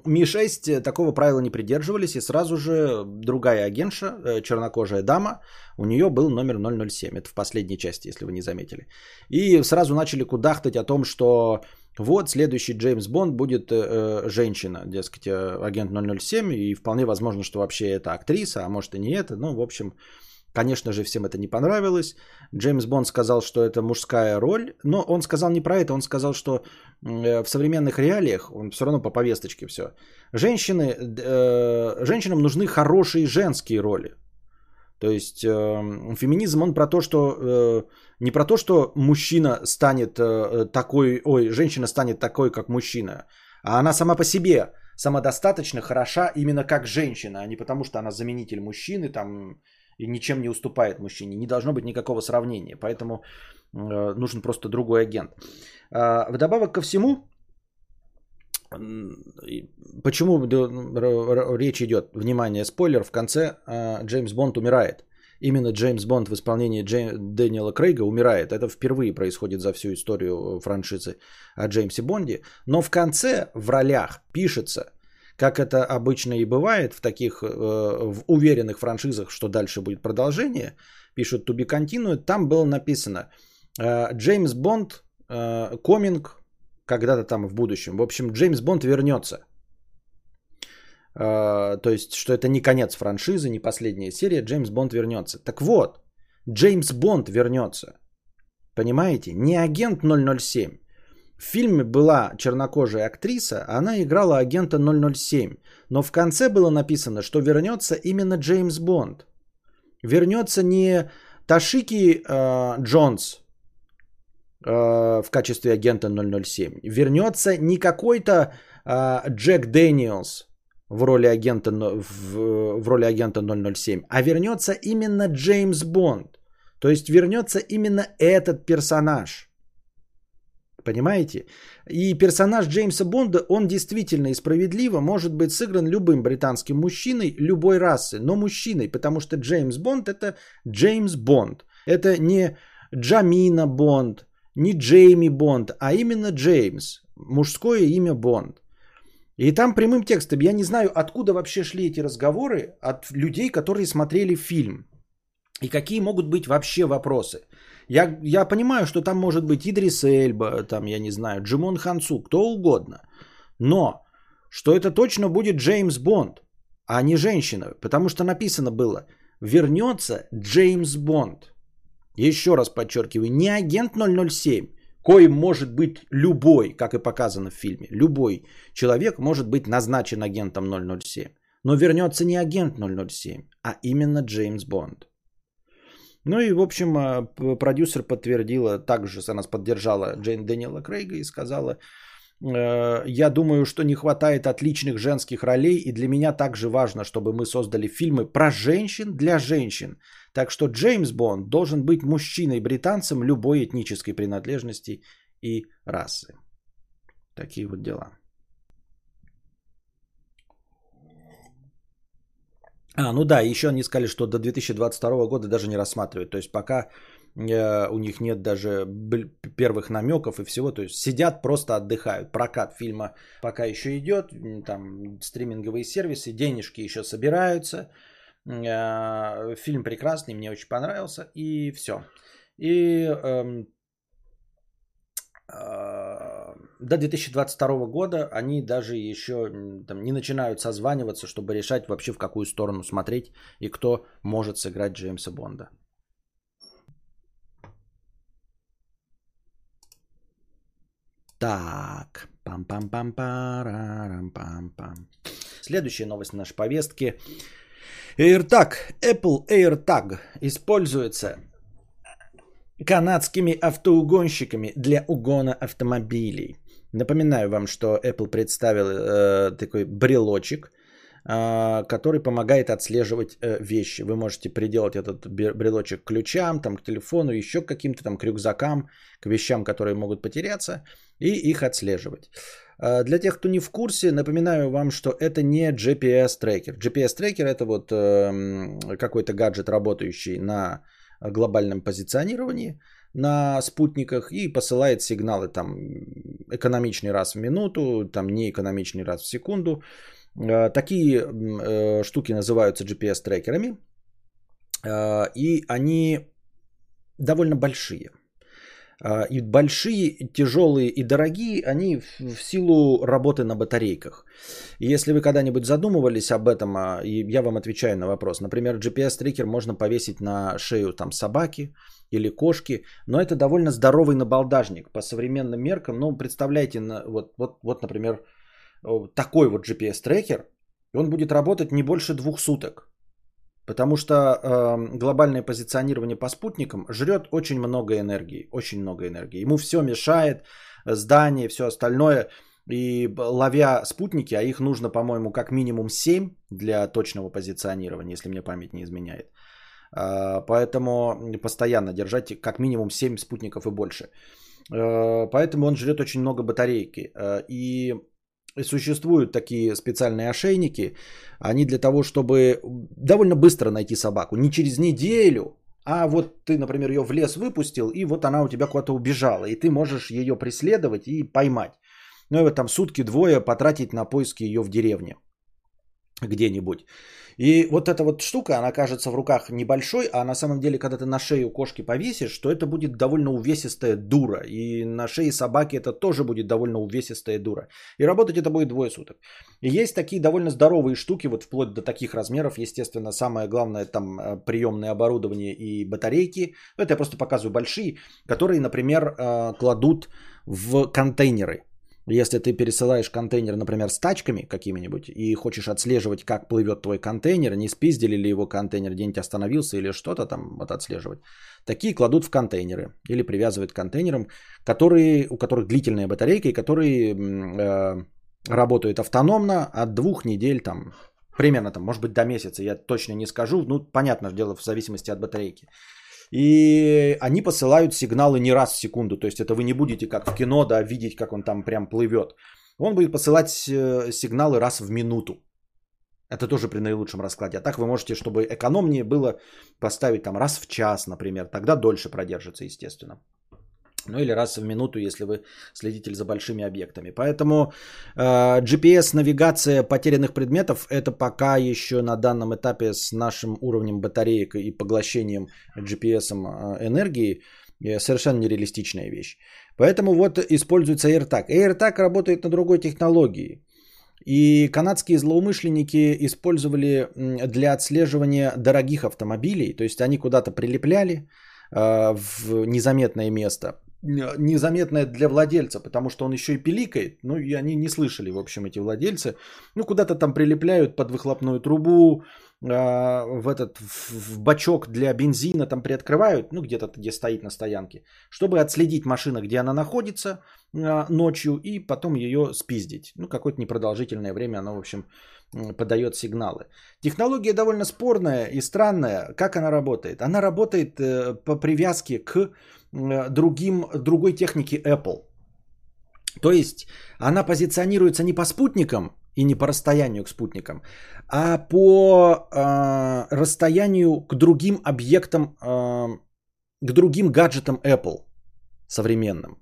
Ми-6 такого правила не придерживались, и сразу же другая агентша, э, чернокожая дама, у нее был номер 007. Это в последней части, если вы не заметили. И сразу начали кудахтать о том, что вот следующий Джеймс Бонд будет э, э женщина, дескать, э, агент 007, и вполне возможно, что вообще это актриса, а может и не это. Ну, в общем, Конечно же, всем это не понравилось. Джеймс Бонд сказал, что это мужская роль, но он сказал не про это, он сказал, что э, в современных реалиях, он все равно по повесточке все, женщины, э, женщинам нужны хорошие женские роли. То есть э, феминизм, он про то, что э, не про то, что мужчина станет э, такой, ой, женщина станет такой, как мужчина, а она сама по себе самодостаточно хороша именно как женщина, а не потому, что она заменитель мужчины, там, и ничем не уступает мужчине. Не должно быть никакого сравнения. Поэтому э, нужен просто другой агент. Э, вдобавок ко всему, почему речь идет, внимание, спойлер, в конце э, Джеймс Бонд умирает. Именно Джеймс Бонд в исполнении Джейм, Дэниела Крейга умирает. Это впервые происходит за всю историю франшизы о Джеймсе Бонде. Но в конце в ролях пишется как это обычно и бывает в таких э, в уверенных франшизах, что дальше будет продолжение, пишут to be continued, там было написано э, Джеймс Бонд э, коминг когда-то там в будущем. В общем, Джеймс Бонд вернется. Э, то есть, что это не конец франшизы, не последняя серия, Джеймс Бонд вернется. Так вот, Джеймс Бонд вернется. Понимаете? Не агент 007. В фильме была чернокожая актриса, она играла агента 007, но в конце было написано, что вернется именно Джеймс Бонд. Вернется не Ташики э, Джонс э, в качестве агента 007, вернется не какой-то э, Джек Дэниелс в роли агента в, в роли агента 007, а вернется именно Джеймс Бонд. То есть вернется именно этот персонаж. Понимаете? И персонаж Джеймса Бонда, он действительно и справедливо может быть сыгран любым британским мужчиной любой расы, но мужчиной, потому что Джеймс Бонд это Джеймс Бонд. Это не Джамина Бонд, не Джейми Бонд, а именно Джеймс. Мужское имя Бонд. И там прямым текстом, я не знаю, откуда вообще шли эти разговоры от людей, которые смотрели фильм. И какие могут быть вообще вопросы. Я, я понимаю, что там может быть Идрис Эльба, там, я не знаю, Джимон Хансу, кто угодно. Но что это точно будет Джеймс Бонд, а не женщина. Потому что написано было, вернется Джеймс Бонд. Еще раз подчеркиваю, не агент 007, коим может быть любой, как и показано в фильме. Любой человек может быть назначен агентом 007. Но вернется не агент 007, а именно Джеймс Бонд. Ну и, в общем, а, продюсер подтвердила, также она поддержала Джейн Дэниела Крейга и сказала, «Э, я думаю, что не хватает отличных женских ролей, и для меня также важно, чтобы мы создали фильмы про женщин для женщин. Так что Джеймс Бонд должен быть мужчиной-британцем любой этнической принадлежности и расы. Такие вот дела. А, ну да, еще они сказали, что до 2022 года даже не рассматривают. То есть пока э, у них нет даже первых намеков и всего. То есть сидят, просто отдыхают. Прокат фильма пока еще идет. Там стриминговые сервисы, денежки еще собираются. Э, фильм прекрасный, мне очень понравился. И все. И эм, а, до 2022 года они даже еще там, не начинают созваниваться, чтобы решать вообще в какую сторону смотреть и кто может сыграть Джеймса Бонда. Так, пам-пам-пам-парам-пам-пам. Следующая новость в нашей повестке. AirTag, Apple AirTag используется канадскими автоугонщиками для угона автомобилей. Напоминаю вам, что Apple представил э, такой брелочек, который помогает отслеживать э, вещи. Вы можете приделать этот брелочек к ключам, там, к телефону, еще к каким-то там к рюкзакам, к вещам, которые могут потеряться, и их отслеживать. Для тех, кто не в курсе, напоминаю вам, что это не GPS-трекер. GPS-трекер это вот э, какой-то гаджет, работающий на глобальном позиционировании на спутниках и посылает сигналы там экономичный раз в минуту, там не экономичный раз в секунду. Э, такие э, штуки называются GPS-трекерами, э, и они довольно большие. И большие, тяжелые и дорогие, они в силу работы на батарейках. Если вы когда-нибудь задумывались об этом, а, я вам отвечаю на вопрос. Например, GPS-трекер можно повесить на шею там, собаки, или кошки, но это довольно здоровый набалдажник по современным меркам. Ну, представляете, вот, вот, вот например, такой вот GPS-трекер, он будет работать не больше двух суток. Потому что э, глобальное позиционирование по спутникам жрет очень много энергии, очень много энергии. Ему все мешает, здание, все остальное. И ловя спутники, а их нужно, по-моему, как минимум 7 для точного позиционирования, если мне память не изменяет. А, поэтому постоянно держать как минимум 7 спутников и больше. А, поэтому он жрет очень много батарейки. А, и существуют такие специальные ошейники. Они для того, чтобы довольно быстро найти собаку. Не через неделю, а вот ты, например, ее в лес выпустил, и вот она у тебя куда-то убежала. И ты можешь ее преследовать и поймать. Ну и вот там сутки-двое потратить на поиски ее в деревне где-нибудь. И вот эта вот штука, она кажется в руках небольшой, а на самом деле, когда ты на шею кошки повесишь, то это будет довольно увесистая дура. И на шее собаки это тоже будет довольно увесистая дура. И работать это будет двое суток. И есть такие довольно здоровые штуки, вот вплоть до таких размеров. Естественно, самое главное там э, приемное оборудование и батарейки. Это я просто показываю большие, которые, например, э, кладут в контейнеры. Если ты пересылаешь контейнер, например, с тачками какими-нибудь и хочешь отслеживать, как плывет твой контейнер, не спиздили ли его контейнер, где-нибудь остановился или что-то там вот отслеживать, такие кладут в контейнеры или привязывают к контейнерам, которые, у которых длительная батарейка и которые э, работают автономно от двух недель там, примерно там, может быть до месяца, я точно не скажу, ну понятно дело в зависимости от батарейки. И они посылают сигналы не раз в секунду. То есть это вы не будете как в кино, да, видеть, как он там прям плывет. Он будет посылать э, сигналы раз в минуту. Это тоже при наилучшем раскладе. А так вы можете, чтобы экономнее было, поставить там раз в час, например. Тогда дольше продержится, естественно. Ну или раз в минуту, если вы следите за большими объектами. Поэтому э, GPS-навигация потерянных предметов это пока еще на данном этапе с нашим уровнем батареек и поглощением GPS э, энергии э, совершенно нереалистичная вещь. Поэтому вот используется AirTag. AirTag работает на другой технологии. И канадские злоумышленники использовали для отслеживания дорогих автомобилей, то есть они куда-то прилепляли э, в незаметное место незаметное для владельца, потому что он еще и пиликает. Ну, и они не слышали, в общем, эти владельцы. Ну, куда-то там прилепляют под выхлопную трубу, а, в этот в бачок для бензина там приоткрывают, ну, где-то где стоит на стоянке, чтобы отследить машину, где она находится а, ночью, и потом ее спиздить. Ну, какое-то непродолжительное время она, в общем, подает сигналы. Технология довольно спорная и странная. Как она работает? Она работает э, по привязке к другим, другой технике Apple. То есть она позиционируется не по спутникам и не по расстоянию к спутникам, а по э, расстоянию к другим объектам, э, к другим гаджетам Apple современным.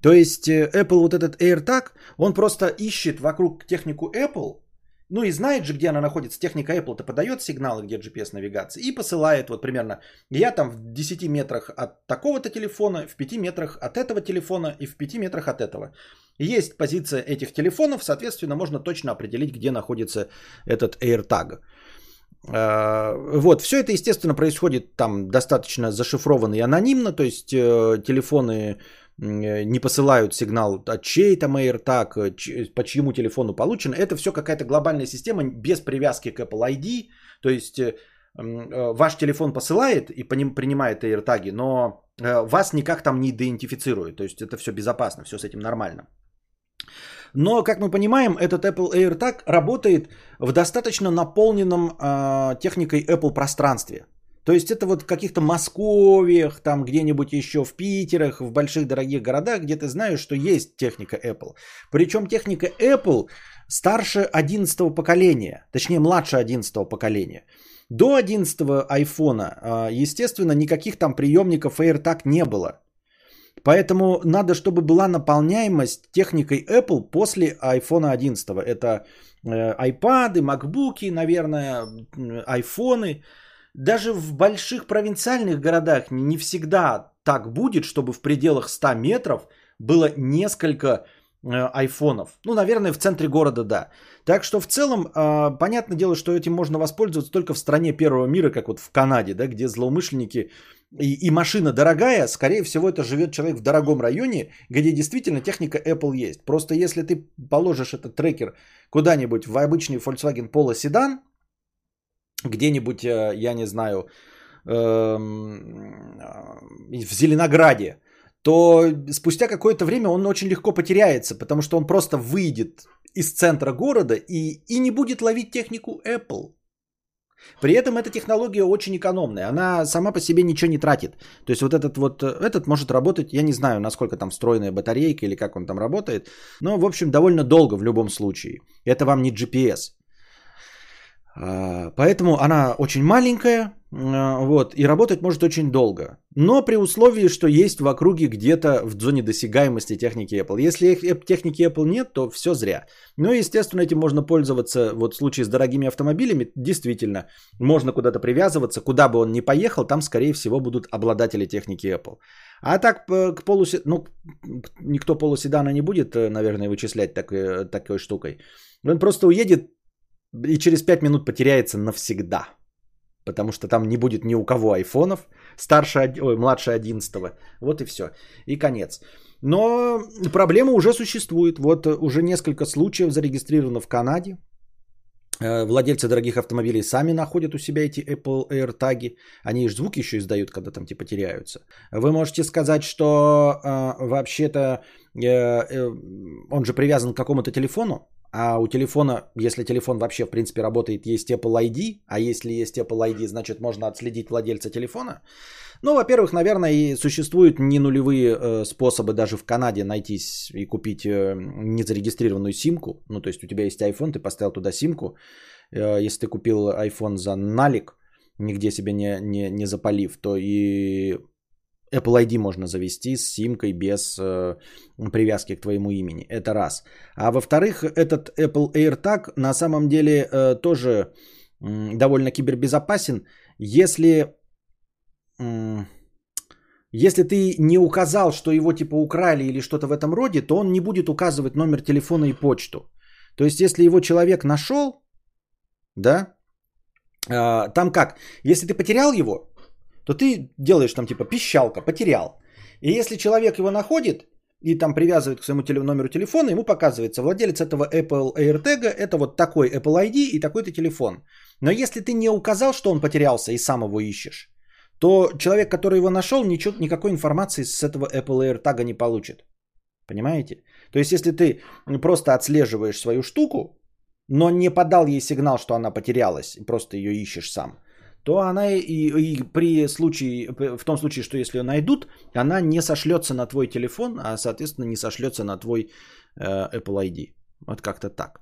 То есть э, Apple вот этот AirTag, он просто ищет вокруг технику Apple ну и знает же, где она находится. Техника Apple-то подает сигналы, где GPS-навигация, и посылает вот примерно, я там в 10 метрах от такого-то телефона, в 5 метрах от этого телефона и в 5 метрах от этого. Есть позиция этих телефонов, соответственно, можно точно определить, где находится этот AirTag. А, вот, все это, естественно, происходит там достаточно зашифрованно и анонимно, то есть э, телефоны не посылают сигнал от чей то AirTag, э, по чьему телефону получен. Это все какая-то глобальная система без привязки к Apple ID. То есть э, ваш телефон посылает и по ним принимает AirTag, но вас никак там не идентифицирует. То есть это все безопасно, все с этим нормально. Но, как мы понимаем, этот Apple AirTag работает в достаточно наполненном э, техникой Apple пространстве. То есть это вот в каких-то Московиях, там где-нибудь еще в Питерах, в больших дорогих городах, где ты знаешь, что есть техника Apple. Причем техника Apple старше 11 поколения, точнее младше 11 поколения. До 11 айфона, а, естественно, никаких там приемников AirTag не было. Поэтому надо, чтобы была наполняемость техникой Apple после iPhone 11. Это э, iPad, MacBook, наверное, айфоны. Даже в больших провинциальных городах не всегда так будет, чтобы в пределах 100 метров было несколько э, айфонов. Ну, наверное, в центре города, да. Так что в целом, э, понятное дело, что этим можно воспользоваться только в стране первого мира, как вот в Канаде, да, где злоумышленники и, и машина дорогая, скорее всего, это живет человек в дорогом районе, где действительно техника Apple есть. Просто если ты положишь этот трекер куда-нибудь в обычный Volkswagen Polo седан, где-нибудь, э, я не знаю, эм, в Зеленограде, то спустя какое-то время он очень легко потеряется, потому что он просто выйдет из центра города и, и не будет ловить технику Apple. При этом эта технология очень экономная. Она сама по себе ничего не тратит. То есть вот этот вот, этот может работать, я не знаю, насколько там встроенная батарейка или как он там работает. Но, в общем, довольно долго в любом случае. Это вам не GPS. А, поэтому она очень маленькая, а, вот, и работать может очень долго. Но при условии, что есть в округе где-то в зоне досягаемости техники Apple. Если техники Apple нет, то все зря. Но, естественно, этим можно пользоваться вот в случае с дорогими автомобилями. Действительно, можно куда-то привязываться. Куда бы он ни поехал, там, скорее всего, будут обладатели техники Apple. А так к полусе... Ну, никто полуседана не будет, э, наверное, вычислять такой, э, такой штукой. Он просто уедет и через 5 минут потеряется навсегда. Потому что там не будет ни у кого айфонов, старше, ой, младше 11. Вот и все. И конец. Но проблема уже существует. Вот уже несколько случаев зарегистрировано в Канаде. Э, владельцы дорогих автомобилей сами находят у себя эти Apple AirTag. Они же звук еще издают, когда там типа теряются. Вы можете сказать, что э, вообще-то э, э, он же привязан к какому-то телефону. А у телефона, если телефон вообще в принципе работает, есть Apple ID, а если есть Apple ID, значит можно отследить владельца телефона. Ну, во-первых, наверное, и существуют не нулевые э, способы даже в Канаде найти и купить э, незарегистрированную симку. Ну, то есть у тебя есть iPhone, ты поставил туда симку. Э, если ты купил iPhone за налик, нигде себе не, не, не запалив, то и Apple ID можно завести с симкой без э, привязки к твоему имени. Это раз. А во-вторых, этот Apple AirTag на самом деле э, тоже э, довольно кибербезопасен, если, э, если ты не указал, что его типа украли или что-то в этом роде, то он не будет указывать номер телефона и почту. То есть, если его человек нашел, да, э, там как? Если ты потерял его, то ты делаешь там типа пищалка, потерял. И если человек его находит и там привязывает к своему номеру телефона, ему показывается, владелец этого Apple AirTag это вот такой Apple ID и такой-то телефон. Но если ты не указал, что он потерялся и сам его ищешь, то человек, который его нашел, ничего, никакой информации с этого Apple AirTag не получит. Понимаете? То есть, если ты просто отслеживаешь свою штуку, но не подал ей сигнал, что она потерялась, и просто ее ищешь сам, то она и, и при случае, в том случае, что если ее найдут, она не сошлется на твой телефон, а соответственно не сошлется на твой э, Apple ID. Вот как-то так.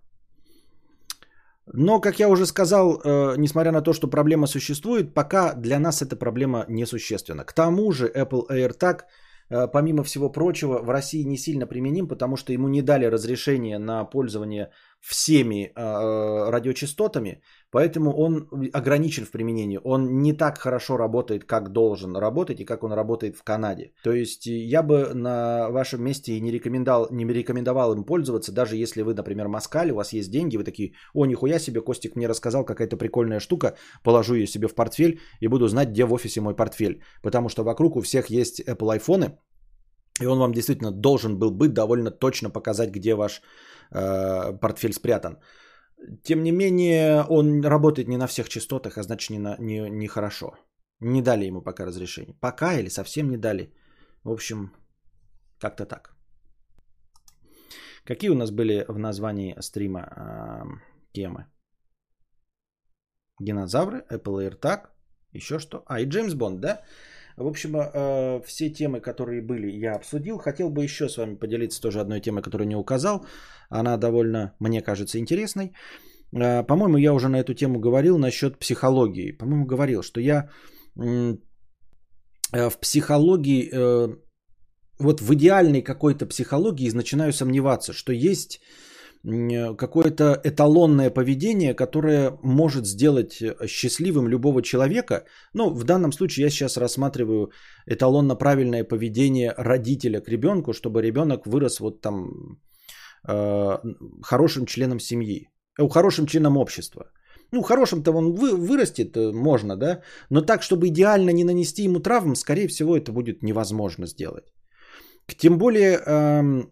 Но, как я уже сказал, э, несмотря на то, что проблема существует, пока для нас эта проблема несущественна. К тому же Apple AirTag, э, помимо всего прочего, в России не сильно применим, потому что ему не дали разрешение на пользование всеми э, радиочастотами, поэтому он ограничен в применении. Он не так хорошо работает, как должен работать и как он работает в Канаде. То есть я бы на вашем месте не рекомендовал, не рекомендовал им пользоваться, даже если вы, например, москаль, у вас есть деньги, вы такие, о, нихуя себе, Костик мне рассказал, какая-то прикольная штука, положу ее себе в портфель и буду знать, где в офисе мой портфель. Потому что вокруг у всех есть Apple айфоны, и он вам действительно должен был быть довольно точно показать, где ваш Э, портфель спрятан. Тем не менее, он работает не на всех частотах, а значит не, на, не, не хорошо. Не дали ему пока разрешение. Пока или совсем не дали. В общем, как-то так. Какие у нас были в названии стрима э, темы? Динозавры, Apple AirTag, еще что? А, и Джеймс Бонд, да? В общем, э, все темы, которые были, я обсудил. Хотел бы еще с вами поделиться тоже одной темой, которую не указал. Она довольно, мне кажется, интересной. Э, по-моему, я уже на эту тему говорил насчет психологии. По-моему, говорил, что я э, в психологии, вот в идеальной какой-то психологии начинаю сомневаться, что есть какое-то эталонное поведение, которое может сделать счастливым любого человека. Ну, в данном случае я сейчас рассматриваю эталонно правильное поведение родителя к ребенку, чтобы ребенок вырос вот там э, хорошим членом семьи, э, хорошим членом общества. Ну, хорошим-то он вы, вырастет, э, можно, да, но так, чтобы идеально не нанести ему травм, скорее всего, это будет невозможно сделать. Тем более, э,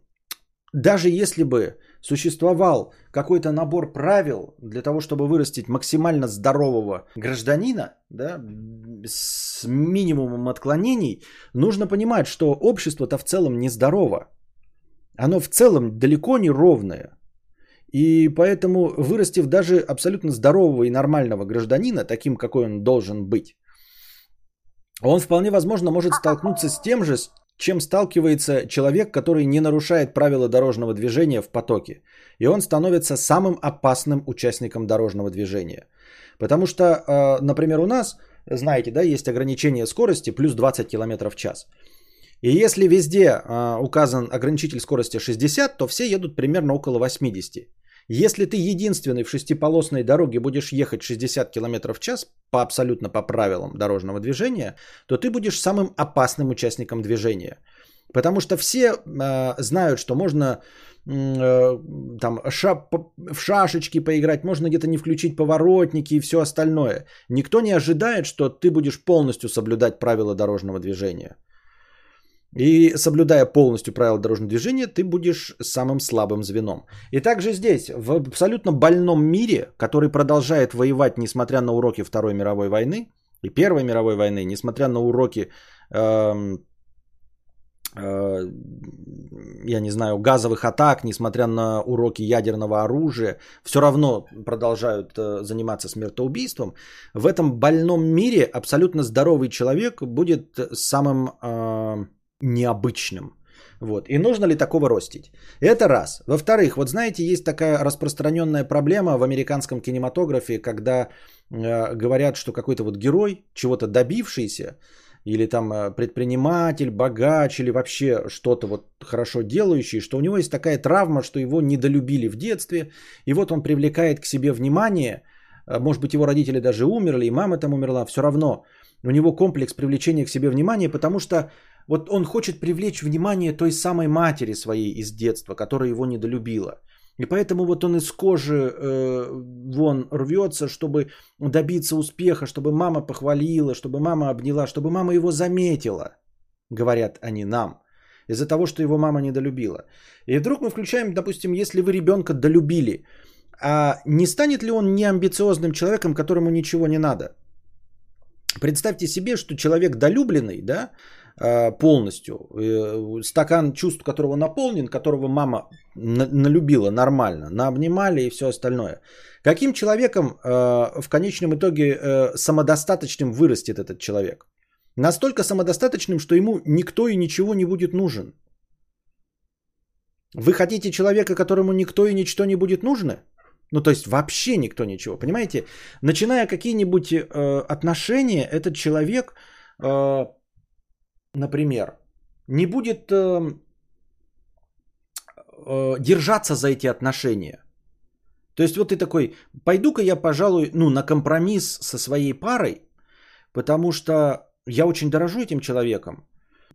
даже если бы существовал какой-то набор правил для того, чтобы вырастить максимально здорового гражданина, да, с минимумом отклонений, нужно понимать, что общество-то в целом нездорово. Оно в целом далеко не ровное. И поэтому, вырастив даже абсолютно здорового и нормального гражданина, таким, какой он должен быть, он вполне возможно может столкнуться с тем же, чем сталкивается человек, который не нарушает правила дорожного движения в потоке. И он становится самым опасным участником дорожного движения. Потому что, э, например, у нас, знаете, да, есть ограничение скорости плюс 20 км в час. И если везде э, указан ограничитель скорости 60, то все едут примерно около 80. Если ты единственный в шестиполосной дороге будешь ехать 60 км в час по абсолютно по правилам дорожного движения, то ты будешь самым опасным участником движения. Потому что все э, знают, что можно э, там ша, в шашечки поиграть, можно где-то не включить поворотники и все остальное. Никто не ожидает, что ты будешь полностью соблюдать правила дорожного движения. И соблюдая полностью правила дорожного движения, ты будешь самым слабым звеном. И также здесь, в абсолютно больном мире, который продолжает воевать, несмотря на уроки Второй мировой войны и Первой мировой войны, несмотря на уроки, э, э, я не знаю, газовых атак, несмотря на уроки ядерного оружия, все равно продолжают э, заниматься смертоубийством. В этом больном мире абсолютно здоровый человек будет самым... Э, необычным. Вот. И нужно ли такого ростить? Это раз. Во-вторых, вот знаете, есть такая распространенная проблема в американском кинематографе, когда э, говорят, что какой-то вот герой, чего-то добившийся, или там э, предприниматель, богач, или вообще что-то вот хорошо делающий, что у него есть такая травма, что его недолюбили в детстве, и вот он привлекает к себе внимание, э, может быть, его родители даже умерли, и мама там умерла, все равно у него комплекс привлечения к себе внимания, потому что вот он хочет привлечь внимание той самой матери своей из детства, которая его недолюбила. И поэтому вот он из кожи э, вон рвется, чтобы добиться успеха, чтобы мама похвалила, чтобы мама обняла, чтобы мама его заметила, говорят они нам, из-за того, что его мама недолюбила. И вдруг мы включаем, допустим, если вы ребенка долюбили, а не станет ли он неамбициозным человеком, которому ничего не надо? Представьте себе, что человек долюбленный, да, полностью. Э, стакан чувств, которого наполнен, которого мама налюбила нормально, наобнимали и все остальное. Каким человеком э, в конечном итоге самодостаточным вырастет этот человек? Настолько самодостаточным, что ему никто и ничего не будет нужен. Вы хотите человека, которому никто и ничто не будет нужно? Ну, то есть вообще никто ничего. Понимаете? Начиная какие-нибудь э, отношения, этот человек э, например, не будет э, э, держаться за эти отношения. То есть вот ты такой, пойду-ка я, пожалуй, ну, на компромисс со своей парой, потому что я очень дорожу этим человеком.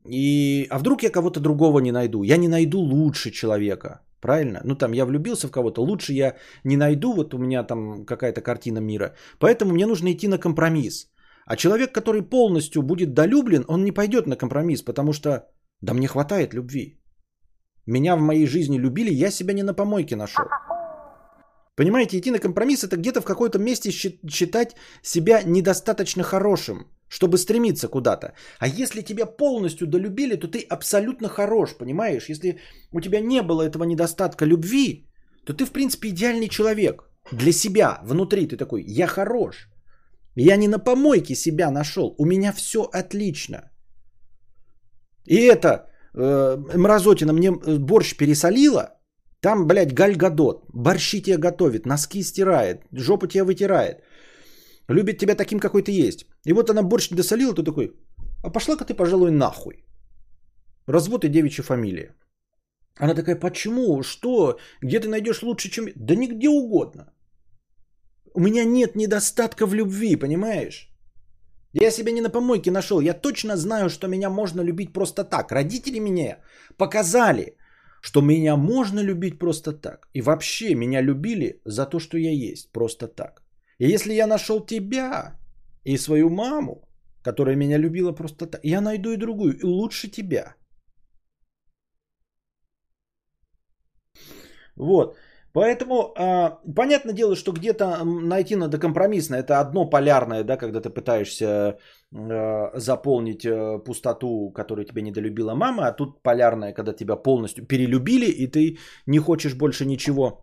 И, а вдруг я кого-то другого не найду? Я не найду лучше человека. Правильно? Ну там я влюбился в кого-то, лучше я не найду, вот у меня там какая-то картина мира. Поэтому мне нужно идти на компромисс. А человек, который полностью будет долюблен, он не пойдет на компромисс, потому что да мне хватает любви. Меня в моей жизни любили, я себя не на помойке нашел. Понимаете, идти на компромисс это где-то в какой-то месте считать себя недостаточно хорошим, чтобы стремиться куда-то. А если тебя полностью долюбили, то ты абсолютно хорош, понимаешь? Если у тебя не было этого недостатка любви, то ты, в принципе, идеальный человек. Для себя, внутри ты такой, я хорош. Я не на помойке себя нашел, у меня все отлично. И это э, мразотина мне э, борщ пересолила, там, блядь, Галь Гадот, борщи тебе готовит, носки стирает, жопу тебе вытирает. Любит тебя таким, какой ты есть. И вот она борщ досолила, ты такой, а пошла-ка ты, пожалуй, нахуй. Развод и девичья фамилия. Она такая, почему? Что? Где ты найдешь лучше, чем... Да нигде угодно. У меня нет недостатка в любви, понимаешь? Я себя не на помойке нашел. Я точно знаю, что меня можно любить просто так. Родители меня показали, что меня можно любить просто так. И вообще меня любили за то, что я есть, просто так. И если я нашел тебя и свою маму, которая меня любила просто так, я найду и другую, и лучше тебя. Вот. Поэтому а, понятное дело, что где-то найти надо компромиссно. Это одно полярное, да, когда ты пытаешься а, заполнить а, пустоту, которую тебе недолюбила мама, а тут полярное, когда тебя полностью перелюбили, и ты не хочешь больше ничего.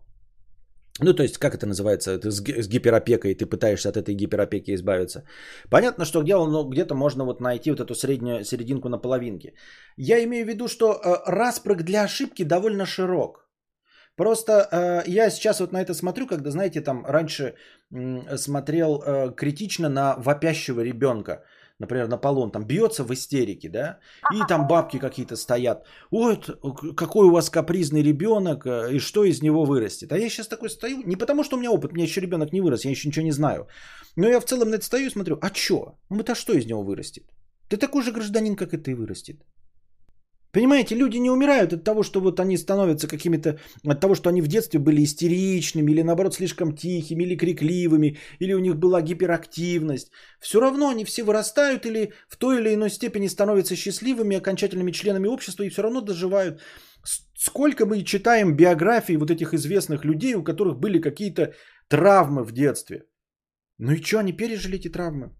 Ну, то есть, как это называется? Ты с, с гиперопекой, ты пытаешься от этой гиперопеки избавиться. Понятно, что где, ну, где-то можно вот найти вот эту среднюю серединку на половинке. Я имею в виду, что э, распрыг для ошибки довольно широк. Просто э, я сейчас вот на это смотрю, когда, знаете, там раньше э, смотрел э, критично на вопящего ребенка. Например, на полон там бьется в истерике, да, и там бабки какие-то стоят. Ой, какой у вас капризный ребенок, э, и что из него вырастет. А я сейчас такой стою, не потому что у меня опыт, у меня еще ребенок не вырос, я еще ничего не знаю. Но я в целом на это стою и смотрю, а что? Ну это что из него вырастет? Ты такой же гражданин, как и ты вырастет. Понимаете, люди не умирают от того, что вот они становятся какими-то, от того, что они в детстве были истеричными, или наоборот слишком тихими, или крикливыми, или у них была гиперактивность. Все равно они все вырастают или в той или иной степени становятся счастливыми, окончательными членами общества и все равно доживают. Сколько мы читаем биографии вот этих известных людей, у которых были какие-то травмы в детстве. Ну и что, они пережили эти травмы?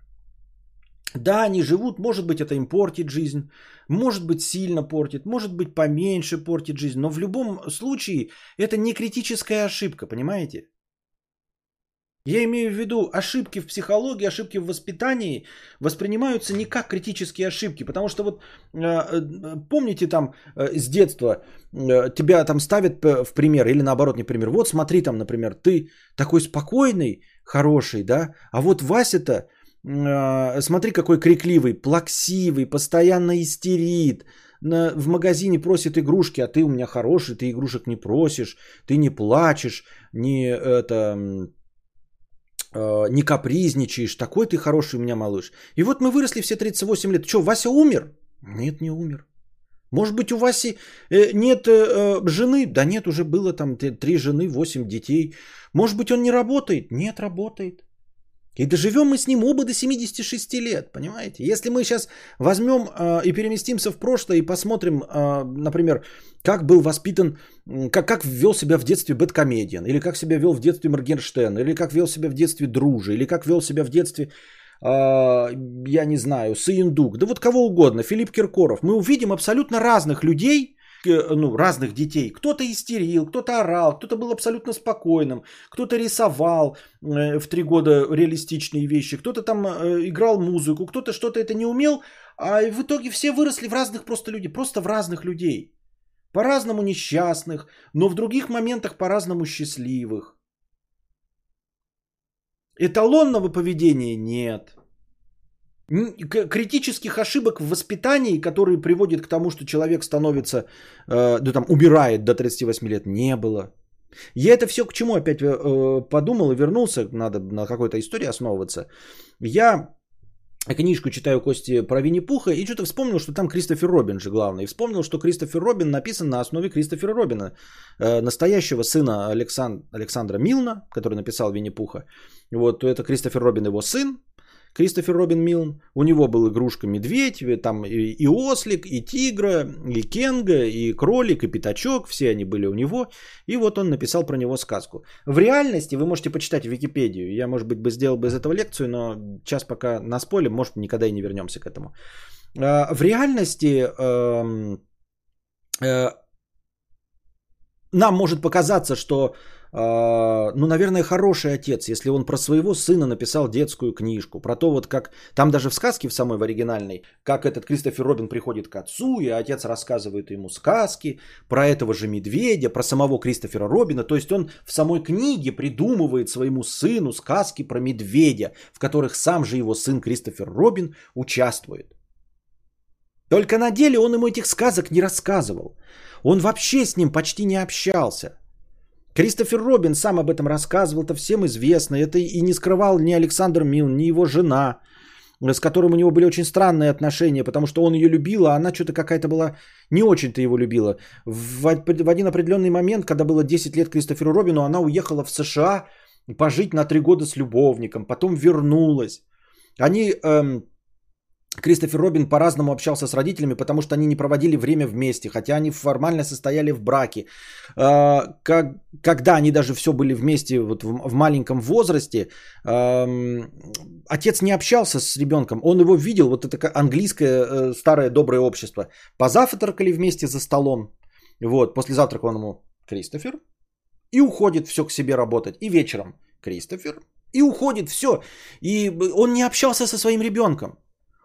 Да, они живут, может быть, это им портит жизнь, может быть, сильно портит, может быть, поменьше портит жизнь, но в любом случае это не критическая ошибка, понимаете? Я имею в виду ошибки в психологии, ошибки в воспитании воспринимаются не как критические ошибки, потому что вот э, э, помните там э, с детства тебя там ставят в пример или наоборот не пример. Вот смотри там, например, ты такой спокойный, хороший, да, а вот Вася-то смотри, какой крикливый, плаксивый, постоянно истерит. В магазине просит игрушки, а ты у меня хороший, ты игрушек не просишь, ты не плачешь, не это а, не капризничаешь, такой ты хороший у меня малыш. И вот мы выросли все 38 лет. Что, Вася умер? Нет, не умер. Может быть, у Васи э, нет э, жены? Да нет, уже было там три жены, 8 детей. Может быть, он не работает? Нет, работает. И доживем мы с ним оба до 76 лет, понимаете? Если мы сейчас возьмем э, и переместимся в прошлое и посмотрим, э, например, как был воспитан, как, как вел себя в детстве Бэткомедиан, или как себя вел в детстве Моргенштерн, или как вел себя в детстве Дружи, или как вел себя в детстве, э, я не знаю, Саиндук, да вот кого угодно, Филипп Киркоров, мы увидим абсолютно разных людей, ну, разных детей. Кто-то истерил, кто-то орал, кто-то был абсолютно спокойным, кто-то рисовал э, в три года реалистичные вещи, кто-то там э, играл музыку, кто-то что-то это не умел, а в итоге все выросли в разных просто людей, просто в разных людей. По-разному несчастных, но в других моментах по-разному счастливых. Эталонного поведения нет. Критических ошибок в воспитании, которые приводят к тому, что человек становится, э, да там, умирает до 38 лет, не было. Я это все к чему опять э, подумал и вернулся, надо на какой-то истории основываться. Я книжку читаю Кости про Винни-Пуха и что-то вспомнил, что там Кристофер Робин же главный. И вспомнил, что Кристофер Робин написан на основе Кристофера Робина, э, настоящего сына Александ... Александра Милна, который написал Винни-Пуха. Вот это Кристофер Робин его сын, Кристофер Робин Милн. У него был игрушка медведь, там и, и ослик, и тигра, и кенга, и кролик, и пятачок. Все они были у него. И вот он написал про него сказку. В реальности, вы можете почитать Википедию. Я, может быть, бы сделал бы из этого лекцию, но сейчас пока на спойле, может, никогда и не вернемся к этому. А, в реальности эм, э, нам может показаться, что ну, наверное, хороший отец, если он про своего сына написал детскую книжку, про то вот как, там даже в сказке в самой в оригинальной, как этот Кристофер Робин приходит к отцу, и отец рассказывает ему сказки про этого же медведя, про самого Кристофера Робина, то есть он в самой книге придумывает своему сыну сказки про медведя, в которых сам же его сын Кристофер Робин участвует. Только на деле он ему этих сказок не рассказывал. Он вообще с ним почти не общался. Кристофер Робин сам об этом рассказывал, это всем известно. Это и не скрывал ни Александр Мил, ни его жена, с которым у него были очень странные отношения, потому что он ее любил, а она что-то какая-то была не очень-то его любила. В, в один определенный момент, когда было 10 лет Кристоферу Робину, она уехала в США пожить на 3 года с любовником, потом вернулась. Они эм, Кристофер Робин по-разному общался с родителями, потому что они не проводили время вместе, хотя они формально состояли в браке. А, когда они даже все были вместе вот в, в маленьком возрасте, отец не общался с ребенком, он его видел, вот это английское э, старое доброе общество. Позавтракали вместе за столом, вот, после завтрака он ему Кристофер, и уходит все к себе работать, и вечером Кристофер, и уходит все. И он не общался со своим ребенком.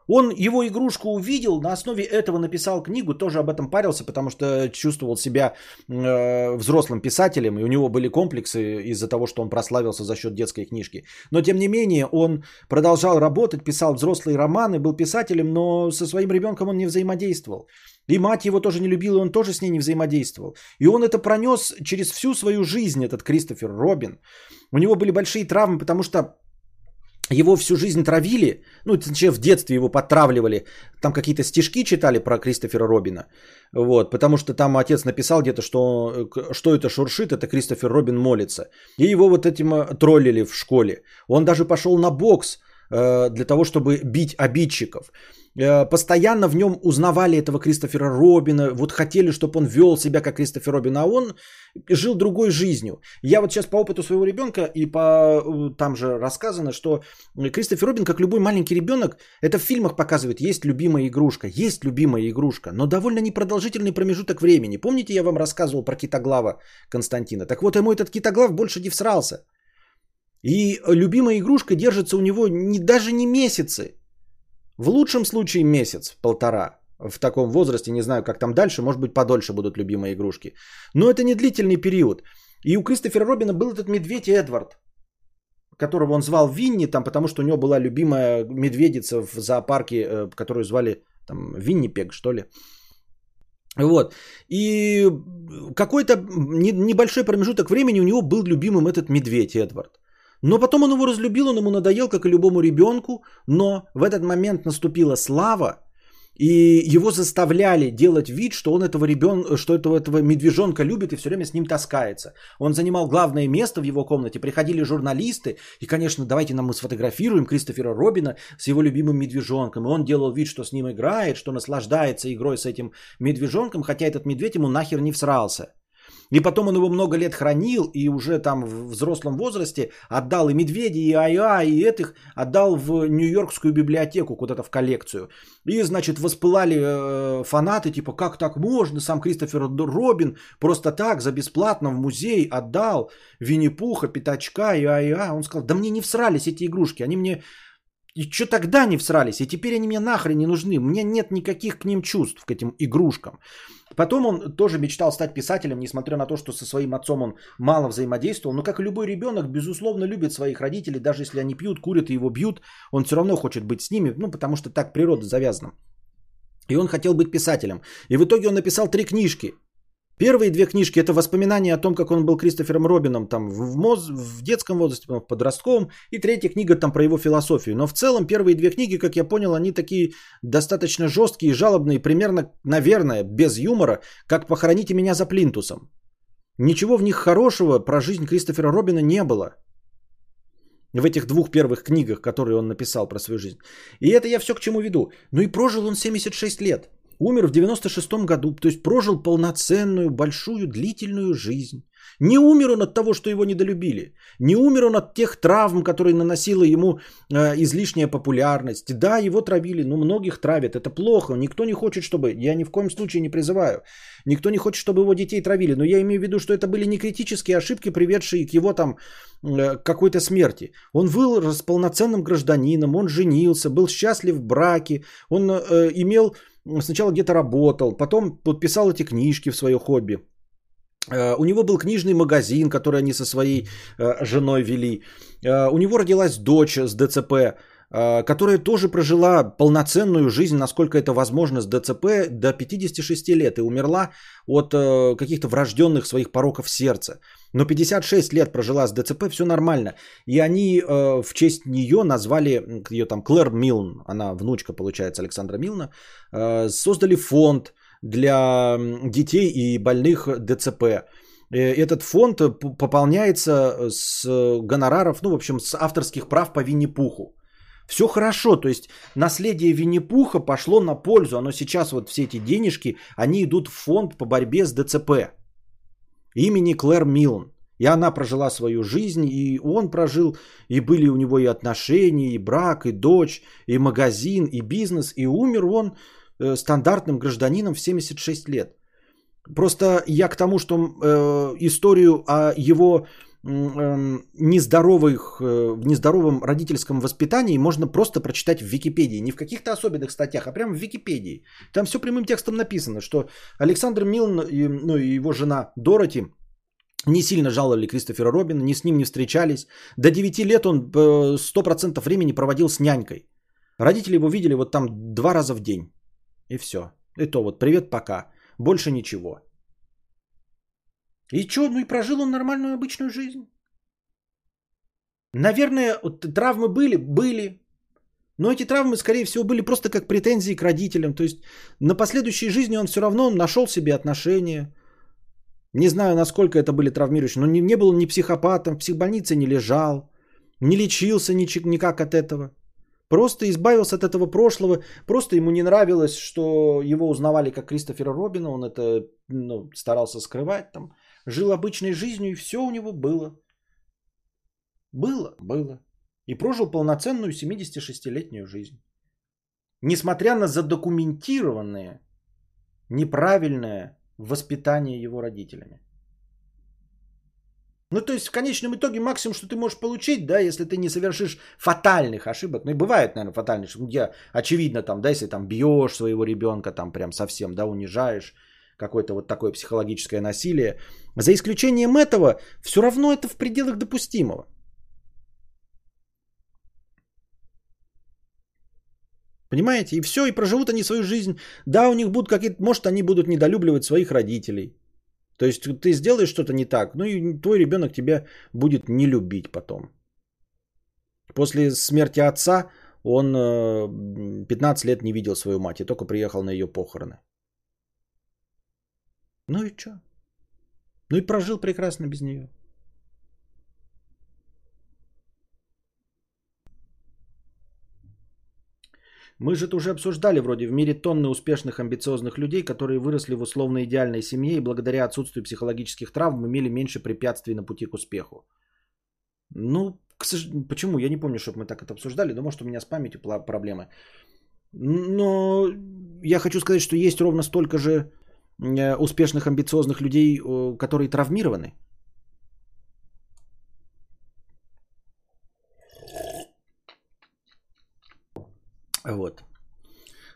Он его игрушку увидел, на основе этого написал книгу, тоже об этом парился, потому что чувствовал себя э, взрослым писателем, и у него были комплексы из-за того, что он прославился за счет детской книжки. Но тем не менее, он продолжал работать, писал взрослые романы, был писателем, но со своим ребенком он не взаимодействовал. И мать его тоже не любила, он тоже с ней не взаимодействовал. И он это пронес через всю свою жизнь, этот Кристофер Робин. У него были большие травмы, потому что его всю жизнь травили, ну, точнее, в детстве его подтравливали, там какие-то стишки читали про Кристофера Робина, вот, потому что там отец написал где-то, что, что это шуршит, это Кристофер Робин молится. И его вот этим э, троллили в школе. Он даже пошел на бокс э, для того, чтобы бить обидчиков. Э, постоянно в нем узнавали этого Кристофера Робина, вот хотели, чтобы он вел себя как Кристофер Робин, а он жил другой жизнью. Я вот сейчас по опыту своего ребенка и по э, там же рассказано, что Кристофер Робин, как любой маленький ребенок, это в фильмах показывает, есть любимая игрушка, есть любимая игрушка, но довольно непродолжительный промежуток времени. Помните, я вам рассказывал про китоглава Константина? Так вот, ему этот китоглав больше не всрался. И любимая игрушка держится у него не, даже не месяцы. В лучшем случае месяц, полтора. В таком возрасте, не знаю, как там дальше, может быть, подольше будут любимые игрушки. Но это не длительный период. И у Кристофера Робина был этот медведь Эдвард, которого он звал Винни, там, потому что у него была любимая медведица в зоопарке, э, которую звали там, Виннипег, что ли. Вот. И какой-то небольшой промежуток времени у него был любимым этот медведь Эдвард. Но потом он его разлюбил, он ему надоел, как и любому ребенку, но в этот момент наступила слава, и его заставляли делать вид, что он этого ребенка, что этого, этого медвежонка любит и все время с ним таскается. Он занимал главное место в его комнате, приходили журналисты, и, конечно, давайте нам мы сфотографируем Кристофера Робина с его любимым медвежонком. И он делал вид, что с ним играет, что наслаждается игрой с этим медвежонком, хотя этот медведь ему нахер не всрался. И потом он его много лет хранил, и уже там в взрослом возрасте отдал и медведи, и ая, и этих отдал в Нью-Йоркскую библиотеку куда-то в коллекцию. И, значит, воспылали э, фанаты, типа, как так можно, сам Кристофер Робин просто так, за бесплатно в музей отдал Винни-Пуха, Пятачка и ая. Он сказал, да мне не всрались эти игрушки, они мне и что тогда не всрались? И теперь они мне нахрен не нужны. Меня нет никаких к ним чувств, к этим игрушкам. Потом он тоже мечтал стать писателем, несмотря на то, что со своим отцом он мало взаимодействовал. Но как и любой ребенок, безусловно, любит своих родителей. Даже если они пьют, курят и его бьют, он все равно хочет быть с ними, ну, потому что так природа завязана. И он хотел быть писателем. И в итоге он написал три книжки. Первые две книжки это воспоминания о том, как он был Кристофером Робином там в, моз, в детском возрасте, в подростковом. И третья книга там про его философию. Но в целом первые две книги, как я понял, они такие достаточно жесткие, жалобные, примерно, наверное, без юмора, как «Похороните меня за плинтусом». Ничего в них хорошего про жизнь Кристофера Робина не было. в этих двух первых книгах, которые он написал про свою жизнь. И это я все к чему веду. Ну и прожил он 76 лет. Умер в 96 году, то есть прожил полноценную, большую, длительную жизнь. Не умер он от того, что его недолюбили. Не умер он от тех травм, которые наносила ему э, излишняя популярность. Да, его травили, но многих травят. Это плохо. Никто не хочет, чтобы... Я ни в коем случае не призываю. Никто не хочет, чтобы его детей травили. Но я имею в виду, что это были не критические ошибки, приведшие к его там э, какой-то смерти. Он вырос полноценным гражданином, он женился, был счастлив в браке, он э, имел... Сначала где-то работал, потом подписал эти книжки в свое хобби. Э, у него был книжный магазин, который они со своей э, женой вели. Э, у него родилась дочь с ДЦП, которая тоже прожила полноценную жизнь, насколько это возможно, с ДЦП до 56 лет и умерла от каких-то врожденных своих пороков сердца. Но 56 лет прожила с ДЦП, все нормально. И они в честь нее назвали, ее там Клэр Милн, она внучка, получается, Александра Милна, создали фонд, для детей и больных ДЦП. Э, этот фонд пополняется с гонораров, ну, в общем, с авторских прав по Винни-Пуху. Все хорошо, то есть наследие Винни-Пуха пошло на пользу. Оно сейчас, вот все эти денежки, они идут в фонд по борьбе с ДЦП. Имени Клэр Милн. И она прожила свою жизнь, и он прожил, и были у него и отношения, и брак, и дочь, и магазин, и бизнес, и умер он Э, стандартным гражданином в 76 лет. Просто я к тому, что э, историю о его нездоровых, э, нездоровом родительском воспитании можно просто прочитать в Википедии. Не в каких-то особенных статьях, а прямо в Википедии. Там все прямым текстом написано, что Александр Милн и, ну, и его жена Дороти не сильно жаловали Кристофера Робина, ни с ним не встречались. До 9 лет он 100% э, времени проводил с нянькой. Родители его видели вот там два раза в день. И все. И то вот привет, пока. Больше ничего. И что, ну и прожил он нормальную обычную жизнь. Наверное, вот, травмы были? Были. Но эти травмы, скорее всего, были просто как претензии к родителям. То есть на последующей жизни он все равно нашел себе отношения. Не знаю, насколько это были травмирующие, но не, не был ни психопатом, в психбольнице не лежал, не лечился никак от этого. Просто избавился от этого прошлого. Просто ему не нравилось, что его узнавали как Кристофера Робина. Он это ну, старался скрывать там. Жил обычной жизнью и все у него было. Было, было. И прожил полноценную 76-летнюю жизнь. Несмотря на задокументированное неправильное воспитание его родителями. Ну, то есть, в конечном итоге, максимум, что ты можешь получить, да, если ты не совершишь фатальных ошибок, ну, и бывает, наверное, ошибки, где, очевидно, там, да, если там бьешь своего ребенка, там, прям совсем, да, унижаешь, какое-то вот такое психологическое насилие. За исключением этого, все равно это в пределах допустимого. Понимаете? И все, и проживут они свою жизнь. Да, у них будут какие-то, может, они будут недолюбливать своих родителей. То есть ты сделаешь что-то не так, ну и твой ребенок тебя будет не любить потом. После смерти отца он 15 э, лет не видел свою мать и только приехал на ее похороны. Ну и что? Ну и прожил прекрасно без нее. Мы же это уже обсуждали вроде в мире тонны успешных амбициозных людей, которые выросли в условно идеальной семье и благодаря отсутствию психологических травм имели меньше препятствий на пути к успеху. Ну, к сож... почему? Я не помню, чтобы мы так это обсуждали, но может у меня с памятью проблемы. Но я хочу сказать, что есть ровно столько же успешных амбициозных людей, которые травмированы. Вот.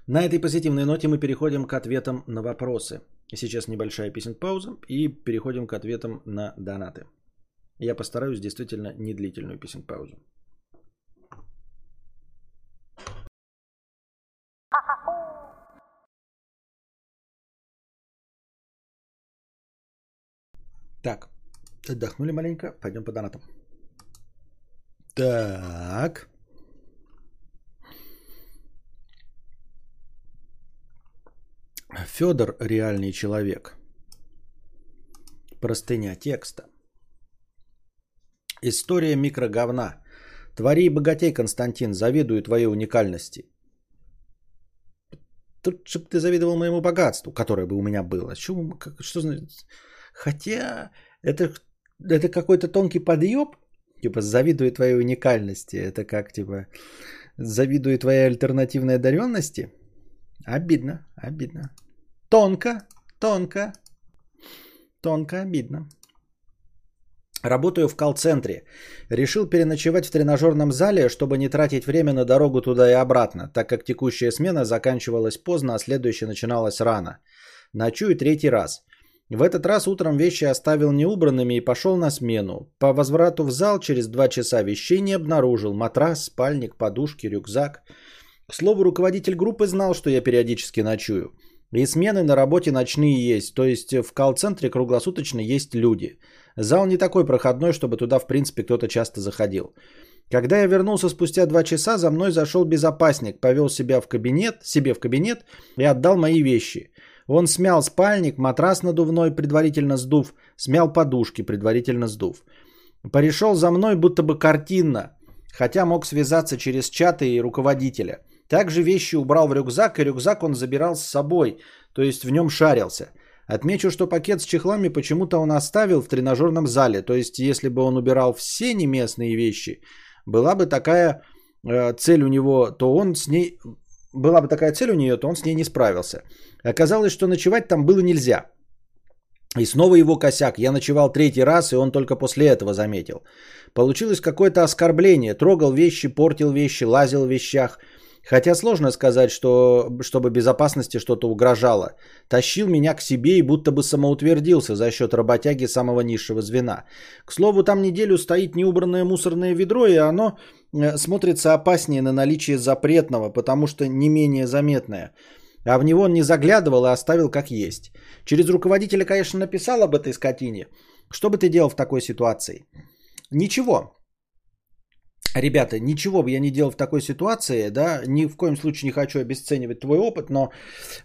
На этой позитивной ноте мы переходим к ответам на вопросы. Сейчас небольшая песен пауза и переходим к ответам на донаты. Я постараюсь действительно недлительную песен паузу. Так, отдохнули маленько, пойдем по донатам. Так. Федор реальный человек. Простыня текста. История микроговна. Твори богатей, Константин, завидую твоей уникальности. Тут, чтобы ты завидовал моему богатству, которое бы у меня было. Что, как, что значит? Хотя это, это какой-то тонкий подъеб, типа завидую твоей уникальности. Это как, типа, завидую твоей альтернативной одаренности. Обидно, обидно. Тонко, тонко, тонко обидно. Работаю в колл-центре. Решил переночевать в тренажерном зале, чтобы не тратить время на дорогу туда и обратно, так как текущая смена заканчивалась поздно, а следующая начиналась рано. Ночую третий раз. В этот раз утром вещи оставил неубранными и пошел на смену. По возврату в зал через два часа вещей не обнаружил. Матрас, спальник, подушки, рюкзак. К слову, руководитель группы знал, что я периодически ночую. И смены на работе ночные есть, то есть в колл-центре круглосуточно есть люди – Зал не такой проходной, чтобы туда в принципе кто-то часто заходил. Когда я вернулся спустя два часа, за мной зашел безопасник, повел себя в кабинет, себе в кабинет и отдал мои вещи. Он смял спальник, матрас надувной, предварительно сдув, смял подушки, предварительно сдув. Порешел за мной будто бы картинно, хотя мог связаться через чаты и руководителя. Также вещи убрал в рюкзак, и рюкзак он забирал с собой, то есть в нем шарился – Отмечу, что пакет с чехлами почему-то он оставил в тренажерном зале. То есть, если бы он убирал все неместные вещи, была бы такая э, цель у него, то он с ней... Была бы такая цель у нее, то он с ней не справился. Оказалось, что ночевать там было нельзя. И снова его косяк. Я ночевал третий раз, и он только после этого заметил. Получилось какое-то оскорбление. Трогал вещи, портил вещи, лазил в вещах – Хотя сложно сказать, что, чтобы безопасности что-то угрожало. Тащил меня к себе и будто бы самоутвердился за счет работяги самого низшего звена. К слову, там неделю стоит неубранное мусорное ведро, и оно э, смотрится опаснее на наличие запретного, потому что не менее заметное. А в него он не заглядывал и оставил как есть. Через руководителя, конечно, написал об этой скотине. Что бы ты делал в такой ситуации? Ничего. Ребята, ничего бы я не делал в такой ситуации, да, ни в коем случае не хочу обесценивать твой опыт, но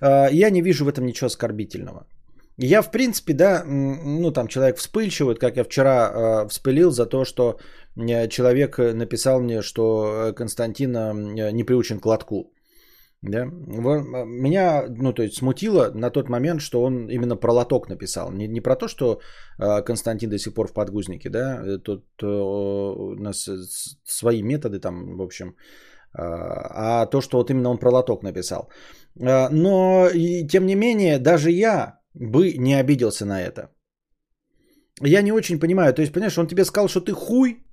э, я не вижу в этом ничего оскорбительного. Я, в принципе, да, ну, там человек вспыльчивый, как я вчера э, вспылил за то, что э, человек написал мне, что э, Константин э, не приучен к лотку. Да? Меня, ну, то есть смутило на тот момент, что он именно про лоток написал. Не, не про то, что э, Константин до сих пор в подгузнике, да, э, тут э, у нас свои методы там, в общем, а то, что вот именно он про лоток написал. Но, и, тем не менее, даже я бы не обиделся на это. Я не очень понимаю, то есть, понимаешь, он тебе сказал, что ты хуй,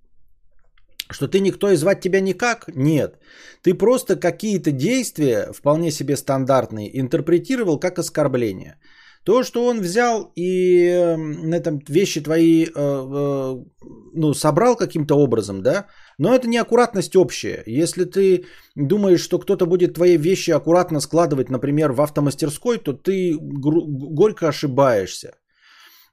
что ты никто и звать тебя никак? Нет. Ты просто какие-то действия, вполне себе стандартные, интерпретировал как оскорбление. То, что он взял и эм, на этом вещи твои, э, э, ну, собрал каким-то образом, да, но это неаккуратность общая. Если ты думаешь, что кто-то будет твои вещи аккуратно складывать, например, в автомастерской, то ты горько ошибаешься.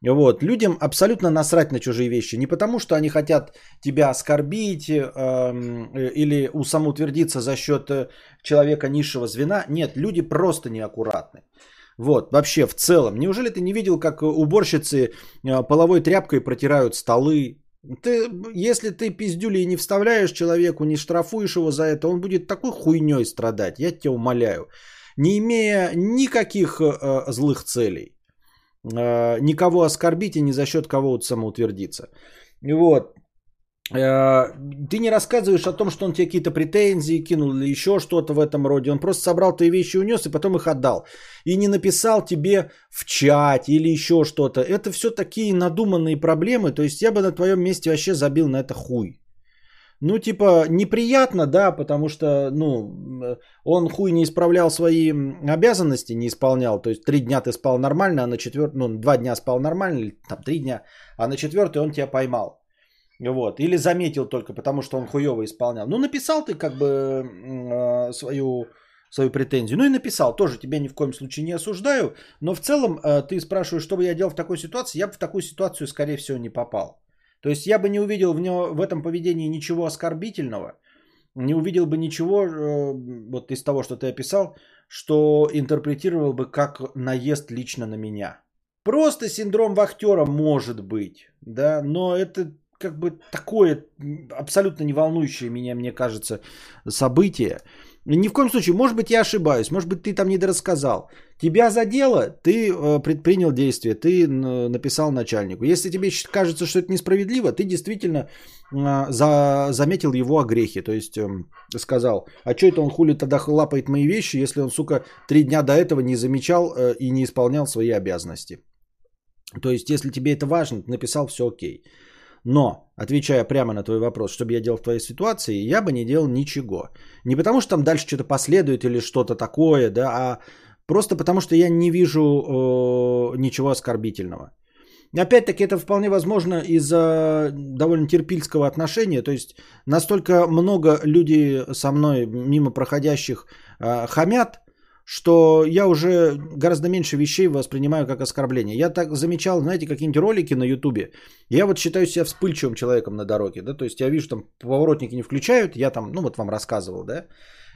Вот. Людям абсолютно насрать на чужие вещи. Не потому, что они хотят тебя оскорбить э, или самоутвердиться за счет э, человека низшего звена. Нет, люди просто неаккуратны. Вот, вообще в целом. Неужели ты не видел, как уборщицы э, половой тряпкой протирают столы? Ты, если ты пиздюли не вставляешь человеку, не штрафуешь его за это, он будет такой хуйней страдать, я тебя умоляю. Не имея никаких э, злых целей. Э, никого оскорбить и ни за счет кого-то самоутвердиться. Вот. Э, ты не рассказываешь о том, что он тебе какие-то претензии кинул или еще что-то в этом роде. Он просто собрал твои вещи, унес и потом их отдал. И не написал тебе в чате или еще что-то. Это все такие надуманные проблемы. То есть я бы на твоем месте вообще забил на это хуй. Ну, типа, неприятно, да, потому что, ну, он хуй не исправлял свои обязанности, не исполнял. То есть три дня ты спал нормально, а на четвертый, ну, два дня спал нормально, или там три дня, а на четвертый он тебя поймал. Вот. Или заметил только, потому что он хуево исполнял. Ну, написал ты как бы э, свою, свою претензию. Ну и написал. Тоже тебя ни в коем случае не осуждаю. Но в целом э, ты спрашиваешь, что бы я делал в такой ситуации. Я бы в такую ситуацию, скорее всего, не попал. То есть я бы не увидел в, него, в этом поведении ничего оскорбительного, не увидел бы ничего э, вот из того, что ты описал, что интерпретировал бы как наезд лично на меня. Просто синдром вахтера может быть, да, но это как бы такое абсолютно не волнующее меня, мне кажется, событие. Ни в коем случае, может быть, я ошибаюсь, может быть, ты там недорассказал. Тебя задело, ты э, предпринял действие, ты написал начальнику. Если тебе кажется, что это несправедливо, ты действительно э, за, заметил его огрехи. То есть э, сказал, а что это он хули тогда лапает мои вещи, если он, сука, три дня до этого не замечал э, и не исполнял свои обязанности. То есть, если тебе это важно, ты написал все окей. Но, отвечая прямо на твой вопрос, что бы я делал в твоей ситуации, я бы не делал ничего. Не потому, что там дальше что-то последует или что-то такое, да, а просто потому, что я не вижу э, ничего оскорбительного. Опять-таки, это вполне возможно из-за довольно терпильского отношения. То есть, настолько много люди со мной, мимо проходящих, э, хамят, что я уже гораздо меньше вещей воспринимаю как оскорбление. Я так замечал, знаете, какие-нибудь ролики на ютубе. Я вот считаю себя вспыльчивым человеком на дороге, да, то есть я вижу, там поворотники не включают, я там, ну вот вам рассказывал, да,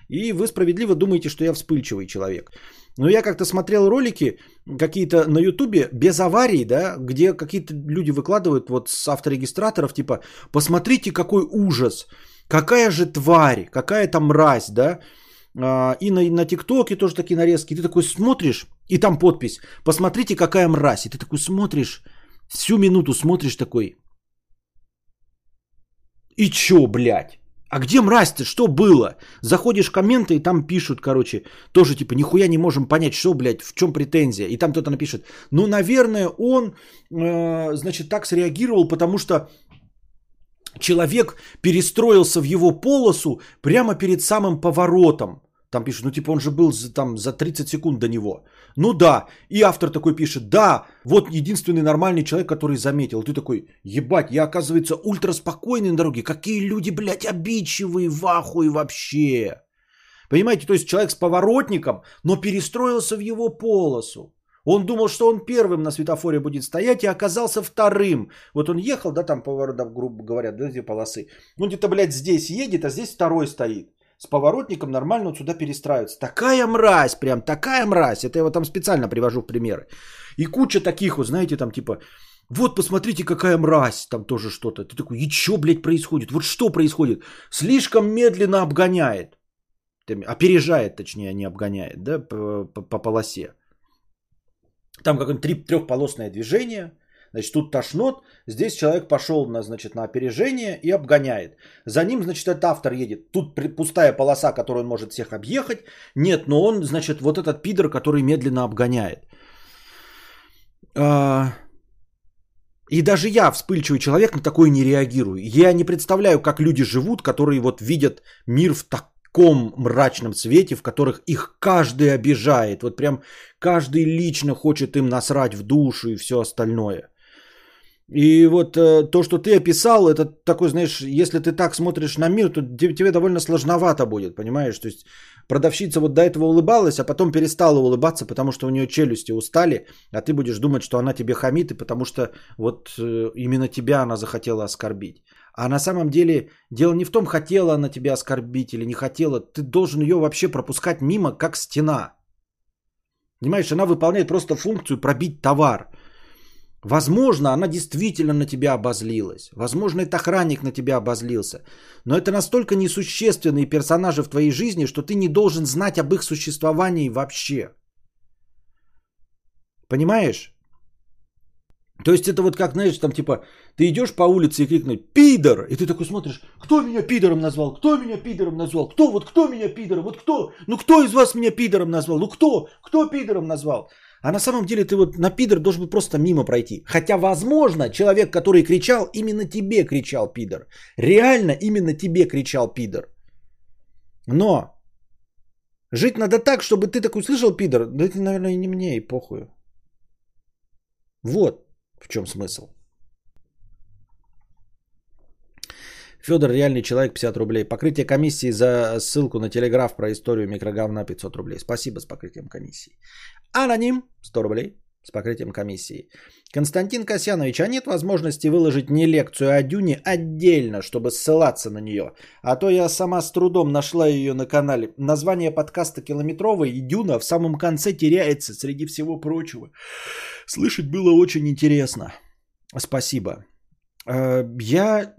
и вы справедливо думаете, что я вспыльчивый человек. Но я как-то смотрел ролики какие-то на ютубе без аварий, да, где какие-то люди выкладывают вот с авторегистраторов, типа, посмотрите, какой ужас, какая же тварь, какая там мразь, да, и на, на ТикТоке тоже такие нарезки. Ты такой смотришь, и там подпись. Посмотрите, какая мразь. И ты такой смотришь, всю минуту смотришь такой. И чё, блядь? А где мразь-то? Что было? Заходишь в комменты, и там пишут, короче, тоже типа, нихуя не можем понять, что, блядь, в чем претензия. И там кто-то напишет, ну, наверное, он, э, значит, так среагировал, потому что человек перестроился в его полосу прямо перед самым поворотом. Там пишут, ну типа он же был за, там за 30 секунд до него. Ну да. И автор такой пишет, да, вот единственный нормальный человек, который заметил. Ты такой, ебать, я оказывается ультраспокойный на дороге. Какие люди, блядь, обидчивые, в ахуе вообще. Понимаете, то есть человек с поворотником, но перестроился в его полосу. Он думал, что он первым на светофоре будет стоять и оказался вторым. Вот он ехал, да, там поворот, грубо говоря, да, две полосы. Он где-то, блядь, здесь едет, а здесь второй стоит с поворотником нормально вот сюда перестраиваться. Такая мразь, прям такая мразь. Это я вот там специально привожу в примеры. И куча таких вот, знаете, там типа, вот посмотрите, какая мразь, там тоже что-то. Ты такой, и что, блядь, происходит? Вот что происходит? Слишком медленно обгоняет. Опережает, точнее, не обгоняет, да, по, по, по полосе. Там какое-нибудь трехполосное движение – Значит, тут тошнот, здесь человек пошел на, значит, на опережение и обгоняет. За ним, значит, этот автор едет. Тут пустая полоса, которую он может всех объехать. Нет, но он, значит, вот этот пидор, который медленно обгоняет. А, и даже я, вспыльчивый человек, на такое не реагирую. Я не представляю, как люди живут, которые вот видят мир в таком мрачном свете, в которых их каждый обижает. Вот прям каждый лично хочет им насрать в душу и все остальное. И вот э, то, что ты описал, это такой, знаешь, если ты так смотришь на мир, то тебе довольно сложновато будет, понимаешь? То есть продавщица вот до этого улыбалась, а потом перестала улыбаться, потому что у нее челюсти устали, а ты будешь думать, что она тебе хамит, и потому что вот э, именно тебя она захотела оскорбить. А на самом деле дело не в том, хотела она тебя оскорбить или не хотела, ты должен ее вообще пропускать мимо, как стена. Понимаешь, она выполняет просто функцию пробить товар – Возможно, она действительно на тебя обозлилась. Возможно, этот охранник на тебя обозлился. Но это настолько несущественные персонажи в твоей жизни, что ты не должен знать об их существовании вообще. Понимаешь? То есть это вот как, знаешь, там типа, ты идешь по улице и крикнуть «Пидор!» И ты такой смотришь, кто меня пидором назвал? Кто меня пидором назвал? Кто? Вот кто меня пидором? Вот кто? Ну кто из вас меня пидором назвал? Ну кто? Кто пидором назвал? А на самом деле ты вот на пидор должен быть просто мимо пройти. Хотя, возможно, человек, который кричал, именно тебе кричал пидор. Реально именно тебе кричал пидор. Но жить надо так, чтобы ты такой слышал пидор. Да это, наверное, не мне, и похуй. Вот в чем смысл. Федор, реальный человек, 50 рублей. Покрытие комиссии за ссылку на телеграф про историю микроговна 500 рублей. Спасибо с покрытием комиссии. Аноним 100 рублей с покрытием комиссии. Константин Касьянович, а нет возможности выложить не лекцию о Дюне отдельно, чтобы ссылаться на нее? А то я сама с трудом нашла ее на канале. Название подкаста «Километровый» и Дюна в самом конце теряется среди всего прочего. Слышать было очень интересно. Спасибо. Э, я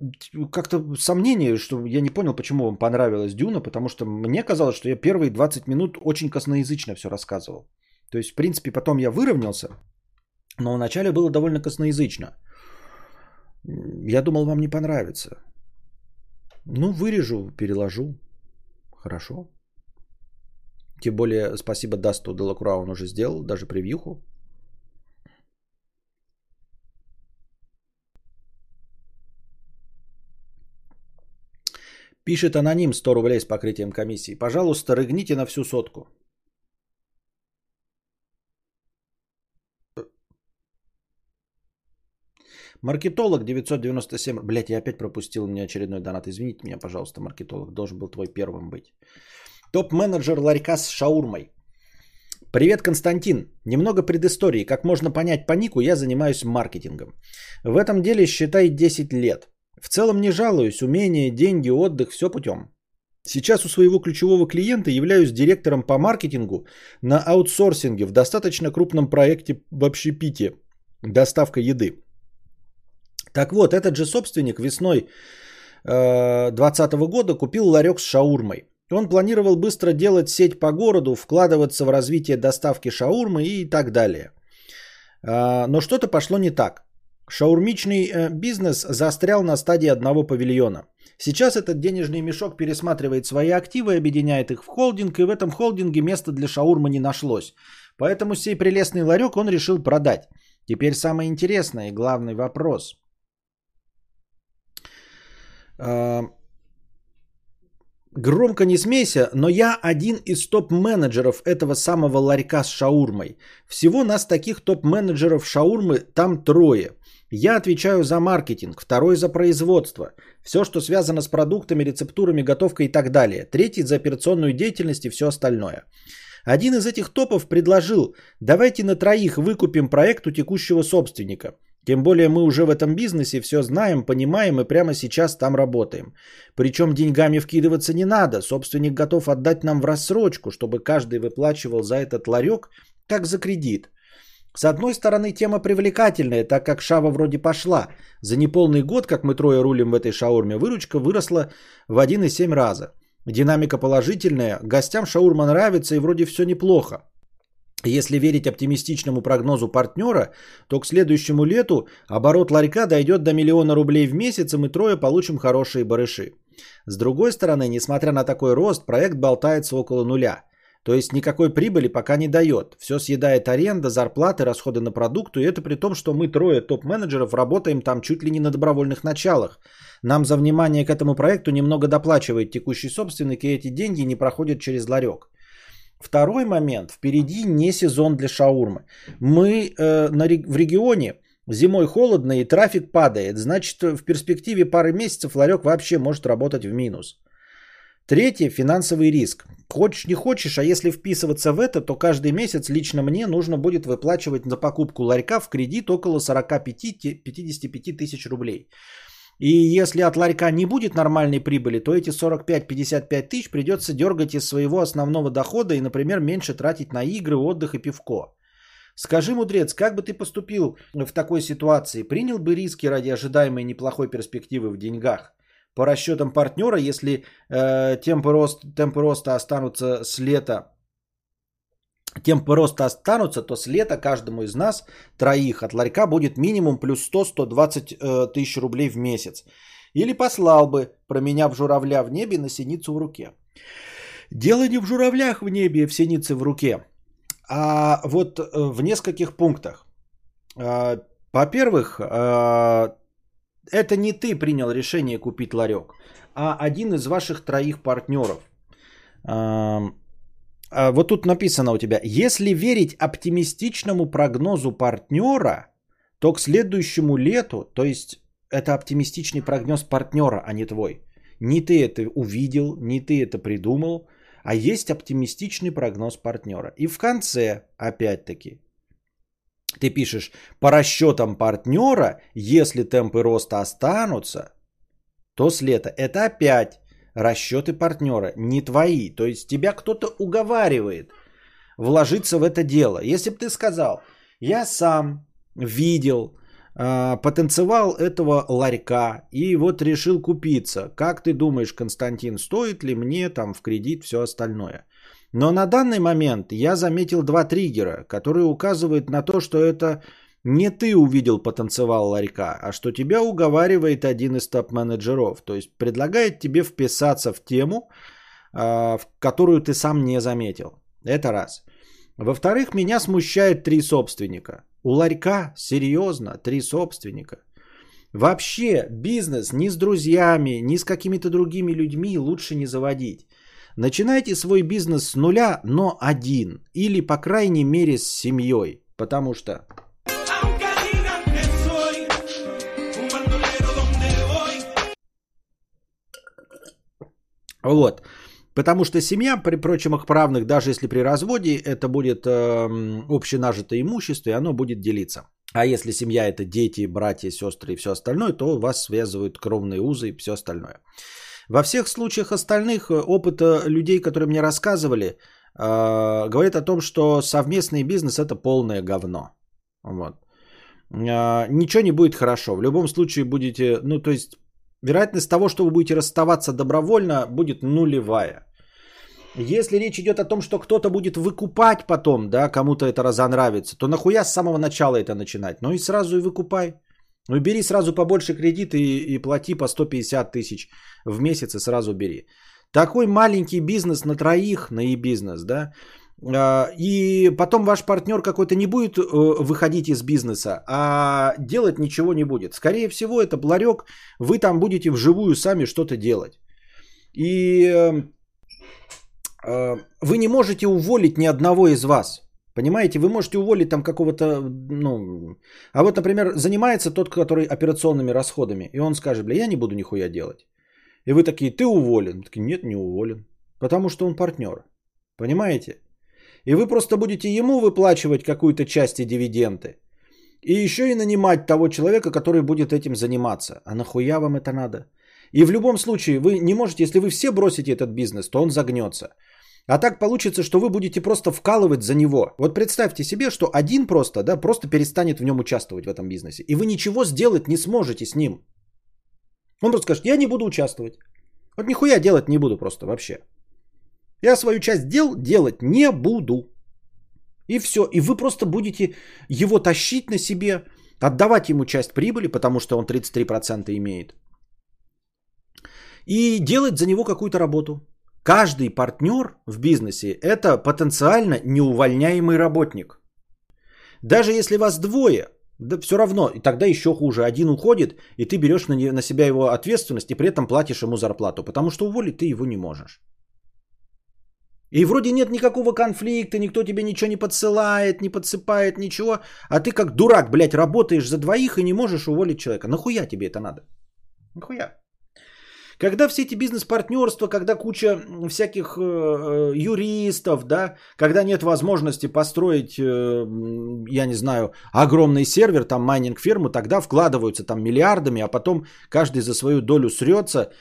как-то сомнение, что я не понял, почему вам понравилась Дюна, потому что мне казалось, что я первые 20 минут очень косноязычно все рассказывал. То есть, в принципе, потом я выровнялся, но вначале было довольно косноязычно. Я думал, вам не понравится. Ну, вырежу, переложу. Хорошо. Тем более, спасибо Дасту Делакруа, он уже сделал, даже превьюху. Пишет аноним 100 рублей с покрытием комиссии. Пожалуйста, рыгните на всю сотку. Маркетолог 997. Блять, я опять пропустил меня очередной донат. Извините меня, пожалуйста, маркетолог. Должен был твой первым быть. Топ-менеджер ларька с шаурмой. Привет, Константин. Немного предыстории. Как можно понять по нику, я занимаюсь маркетингом. В этом деле считай 10 лет. В целом не жалуюсь, умения, деньги, отдых, все путем. Сейчас у своего ключевого клиента являюсь директором по маркетингу на аутсорсинге в достаточно крупном проекте в общепите «Доставка еды». Так вот, этот же собственник весной 2020 э, года купил ларек с шаурмой. Он планировал быстро делать сеть по городу, вкладываться в развитие доставки шаурмы и так далее. Э, но что-то пошло не так. Шаурмичный э, бизнес застрял на стадии одного павильона. Сейчас этот денежный мешок пересматривает свои активы, объединяет их в холдинг, и в этом холдинге места для шаурмы не нашлось. Поэтому сей прелестный ларек он решил продать. Теперь самое интересное и главный вопрос. А, громко не смейся, но я один из топ-менеджеров этого самого ларька с шаурмой. Всего нас таких топ-менеджеров шаурмы там трое – я отвечаю за маркетинг, второй за производство, все, что связано с продуктами, рецептурами, готовкой и так далее. Третий за операционную деятельность и все остальное. Один из этих топов предложил, давайте на троих выкупим проект у текущего собственника. Тем более мы уже в этом бизнесе все знаем, понимаем и прямо сейчас там работаем. Причем деньгами вкидываться не надо. Собственник готов отдать нам в рассрочку, чтобы каждый выплачивал за этот ларек как за кредит. С одной стороны, тема привлекательная, так как шава вроде пошла. За неполный год, как мы трое рулим в этой шаурме, выручка выросла в 1,7 раза. Динамика положительная, гостям шаурма нравится и вроде все неплохо. Если верить оптимистичному прогнозу партнера, то к следующему лету оборот ларька дойдет до миллиона рублей в месяц, и мы трое получим хорошие барыши. С другой стороны, несмотря на такой рост, проект болтается около нуля – то есть никакой прибыли пока не дает. Все съедает аренда, зарплаты, расходы на продукты. И это при том, что мы трое топ-менеджеров работаем там чуть ли не на добровольных началах. Нам за внимание к этому проекту немного доплачивает текущий собственник, и эти деньги не проходят через ларек. Второй момент. Впереди не сезон для шаурмы. Мы э, на, в регионе зимой холодно и трафик падает. Значит, в перспективе пары месяцев ларек вообще может работать в минус. Третье – финансовый риск. Хочешь не хочешь, а если вписываться в это, то каждый месяц лично мне нужно будет выплачивать за покупку ларька в кредит около 45-55 тысяч рублей. И если от ларька не будет нормальной прибыли, то эти 45-55 тысяч придется дергать из своего основного дохода и, например, меньше тратить на игры, отдых и пивко. Скажи, мудрец, как бы ты поступил в такой ситуации? Принял бы риски ради ожидаемой неплохой перспективы в деньгах? по расчетам партнера, если э, темпы, рост, темпы роста останутся с лета, темпы роста останутся, то с лета каждому из нас, троих от ларька, будет минимум плюс 100-120 э, тысяч рублей в месяц. Или послал бы, променяв журавля в небе на синицу в руке. Дело не в журавлях в небе, а в синице в руке, а вот э, в нескольких пунктах. Э, во-первых, э, это не ты принял решение купить ларек, а один из ваших троих партнеров. А вот тут написано у тебя, если верить оптимистичному прогнозу партнера, то к следующему лету, то есть это оптимистичный прогноз партнера, а не твой. Не ты это увидел, не ты это придумал, а есть оптимистичный прогноз партнера. И в конце, опять-таки, ты пишешь, по расчетам партнера, если темпы роста останутся, то с лета это опять расчеты партнера, не твои. То есть тебя кто-то уговаривает вложиться в это дело. Если бы ты сказал, я сам видел э, потанцевал этого ларька и вот решил купиться. Как ты думаешь, Константин, стоит ли мне там в кредит все остальное? Но на данный момент я заметил два триггера, которые указывают на то, что это не ты увидел потанцевал ларька, а что тебя уговаривает один из топ-менеджеров. То есть предлагает тебе вписаться в тему, а, в которую ты сам не заметил. Это раз. Во-вторых, меня смущает три собственника. У ларька, серьезно, три собственника. Вообще бизнес ни с друзьями, ни с какими-то другими людьми лучше не заводить. Начинайте свой бизнес с нуля, но один. Или, по крайней мере, с семьей. Потому что Вот. Потому что семья, при прочим их правных, даже если при разводе, это будет э, общенажитое имущество, и оно будет делиться. А если семья это дети, братья, сестры и все остальное, то вас связывают кровные узы и все остальное. Во всех случаях остальных э, опыта людей, которые мне рассказывали, э, говорит о том, что совместный бизнес это полное говно. Вот. Э, ничего не будет хорошо. В любом случае будете, ну то есть вероятность того, что вы будете расставаться добровольно, будет нулевая. Если речь идет о том, что кто-то будет выкупать потом, да, кому-то это разонравится, то нахуя с самого начала это начинать? Ну и сразу и выкупай. Ну бери сразу побольше кредит и, и плати по 150 тысяч в месяц и сразу бери. Такой маленький бизнес на троих, на e-бизнес, да, и потом ваш партнер какой-то не будет э, выходить из бизнеса, а делать ничего не будет. Скорее всего, это ларек, вы там будете вживую сами что-то делать. И э, э, вы не можете уволить ни одного из вас. Понимаете, вы можете уволить там какого-то, ну, а вот, например, занимается тот, который операционными расходами, и он скажет, бля, я не буду нихуя делать. И вы такие, ты уволен. Такие, нет, не уволен. Потому что он партнер. Понимаете? И вы просто будете ему выплачивать какую-то часть и дивиденды. И еще и нанимать того человека, который будет этим заниматься. А нахуя вам это надо? И в любом случае, вы не можете, если вы все бросите этот бизнес, то он загнется. А так получится, что вы будете просто вкалывать за него. Вот представьте себе, что один просто, да, просто перестанет в нем участвовать в этом бизнесе. И вы ничего сделать не сможете с ним. Он просто скажет, я не буду участвовать. Вот нихуя делать не буду просто вообще. Я свою часть дел делать не буду. И все. И вы просто будете его тащить на себе, отдавать ему часть прибыли, потому что он 33% имеет. И делать за него какую-то работу. Каждый партнер в бизнесе – это потенциально неувольняемый работник. Даже если вас двое, да все равно, и тогда еще хуже. Один уходит, и ты берешь на, на себя его ответственность, и при этом платишь ему зарплату, потому что уволить ты его не можешь. И вроде нет никакого конфликта, никто тебе ничего не подсылает, не подсыпает, ничего. А ты как дурак, блядь, работаешь за двоих и не можешь уволить человека. Нахуя тебе это надо? Нахуя? Когда все эти бизнес-партнерства, когда куча всяких э, э, юристов, да, когда нет возможности построить, э, я не знаю, огромный сервер, там майнинг ферму, тогда вкладываются там миллиардами, а потом каждый за свою долю срется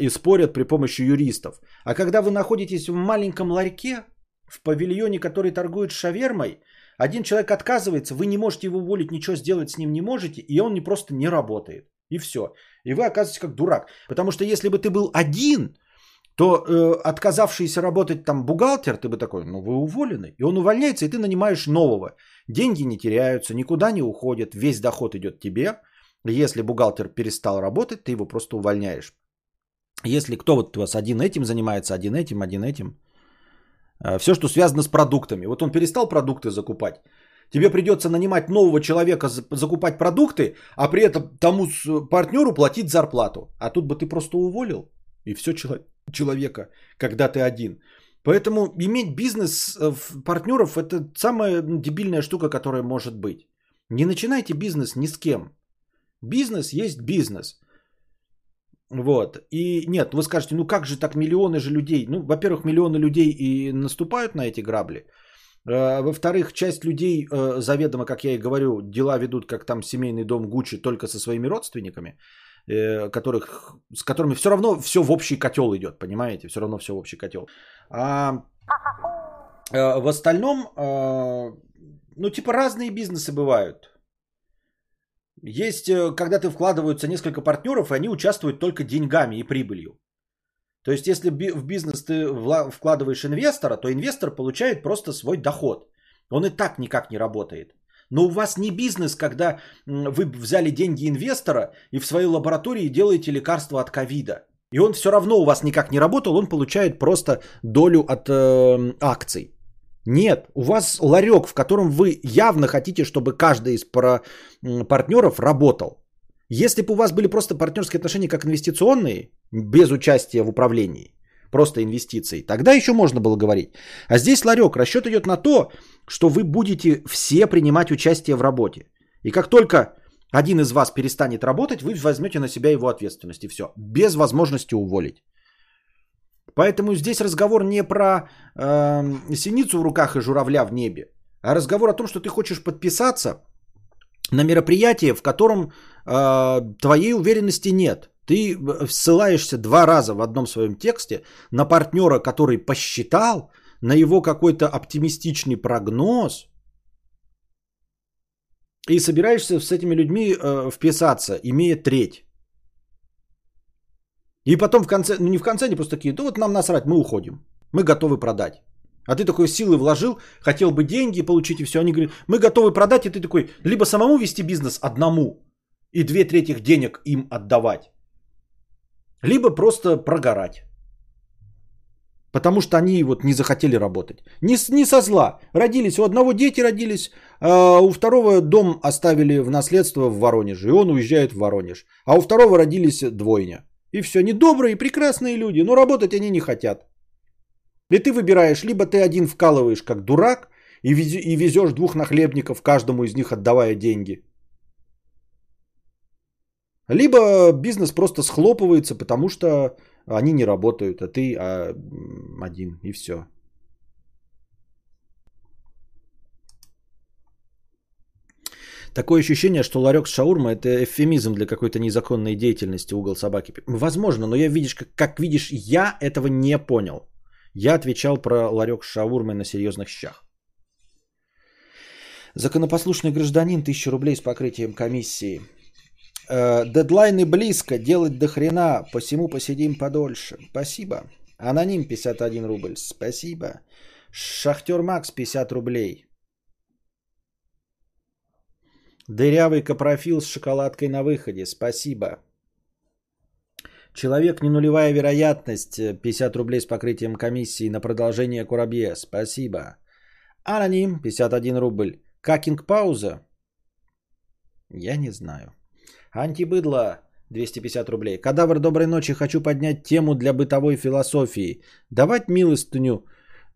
и спорят при помощи юристов. А когда вы находитесь в маленьком ларьке, в павильоне, который торгует шавермой, один человек отказывается, вы не можете его уволить, ничего сделать с ним не можете, и он не просто не работает. И все. И вы оказываетесь как дурак. Потому что если бы ты был один, то э, отказавшийся работать там бухгалтер, ты бы такой, ну вы уволены. И он увольняется, и ты нанимаешь нового. Деньги не теряются, никуда не уходят, весь доход идет тебе. Если бухгалтер перестал работать, ты его просто увольняешь. Если кто вот у вас один этим занимается, один этим, один этим. Э, все, что связано с продуктами. Вот он перестал продукты закупать. Тебе придется нанимать нового человека, закупать продукты, а при этом тому партнеру платить зарплату. А тут бы ты просто уволил, и все человека, когда ты один. Поэтому иметь бизнес э, партнеров это самая дебильная штука, которая может быть. Не начинайте бизнес ни с кем. Бизнес есть бизнес. Вот. И нет, вы скажете, ну как же так миллионы же людей? Ну, во-первых, миллионы людей и наступают на эти грабли. Э, во-вторых, часть людей э, заведомо, как я и говорю, дела ведут, как там семейный дом Гуччи, только со своими родственниками, э, которых, с которыми все равно все в общий котел идет, понимаете? Все равно все в общий котел. А в остальном, ну, типа разные бизнесы бывают. Есть, когда ты вкладываются несколько партнеров, и они участвуют только деньгами и прибылью. То есть, если в бизнес ты вкладываешь инвестора, то инвестор получает просто свой доход. Он и так никак не работает. Но у вас не бизнес, когда вы взяли деньги инвестора и в своей лаборатории делаете лекарство от ковида. И он все равно у вас никак не работал, он получает просто долю от э, акций. Нет, у вас ларек, в котором вы явно хотите, чтобы каждый из пара, партнеров работал. Если бы у вас были просто партнерские отношения как инвестиционные, без участия в управлении, просто инвестиции, тогда еще можно было говорить. А здесь ларек, расчет идет на то, что вы будете все принимать участие в работе. И как только один из вас перестанет работать, вы возьмете на себя его ответственность и все, без возможности уволить. Поэтому здесь разговор не про э, синицу в руках и журавля в небе, а разговор о том, что ты хочешь подписаться на мероприятие, в котором твоей уверенности нет. Ты ссылаешься два раза в одном своем тексте на партнера, который посчитал, на его какой-то оптимистичный прогноз, и собираешься с этими людьми э, вписаться, имея треть. И потом в конце, ну не в конце, они просто такие, да вот нам насрать, мы уходим. Мы готовы продать. А ты такой силы вложил, хотел бы деньги получить и все. Они говорят, мы готовы продать, и ты такой, либо самому вести бизнес одному и две трети денег им отдавать, либо просто прогорать. Потому что они вот не захотели работать. Не, не со зла. Родились, у одного дети родились, а у второго дом оставили в наследство в Воронеже, и он уезжает в Воронеж. А у второго родились двойня. И все, они добрые, прекрасные люди, но работать они не хотят. И ты выбираешь, либо ты один вкалываешь как дурак и, и везешь двух нахлебников, каждому из них отдавая деньги. Либо бизнес просто схлопывается, потому что они не работают, а ты а, один, и все. Такое ощущение, что ларек с шаурмой это эвфемизм для какой-то незаконной деятельности угол собаки. Возможно, но я видишь, как, как видишь, я этого не понял. Я отвечал про ларек с шаурмой на серьезных щах. Законопослушный гражданин, 1000 рублей с покрытием комиссии. Э, дедлайны близко, делать до хрена, посему посидим подольше. Спасибо. Аноним 51 рубль. Спасибо. Шахтер Макс 50 рублей. Дырявый капрофил с шоколадкой на выходе. Спасибо. Человек не нулевая вероятность. 50 рублей с покрытием комиссии на продолжение Курабье. Спасибо. Аноним. 51 рубль. Какинг пауза? Я не знаю. Антибыдло. 250 рублей. Кадавр, доброй ночи. Хочу поднять тему для бытовой философии. Давать милостыню,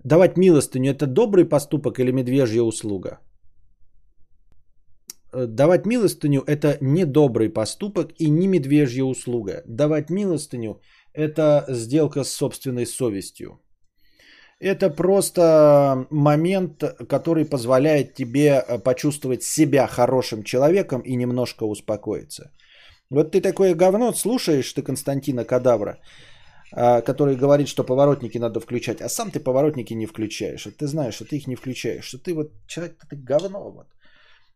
давать милостыню – это добрый поступок или медвежья услуга? Э, давать милостыню – это не добрый поступок и не медвежья услуга. Давать милостыню – это сделка с собственной совестью. Это просто момент, который позволяет тебе э, почувствовать себя хорошим человеком и немножко успокоиться. Вот ты такое говно слушаешь, ты Константина Кадавра, а, который говорит, что поворотники надо включать, а сам ты поворотники не включаешь. ты знаешь, что ты их не включаешь, что ты вот человек, ты говно. Вот.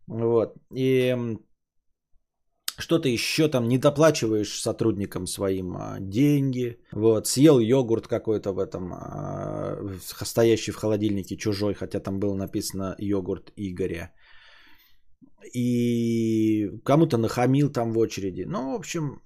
Вот. И что-то еще там не доплачиваешь сотрудникам своим а, деньги. Вот, съел йогурт какой-то в этом, а, стоящий в холодильнике чужой, хотя там было написано йогурт Игоря. И кому-то нахамил там в очереди. Ну, в общем,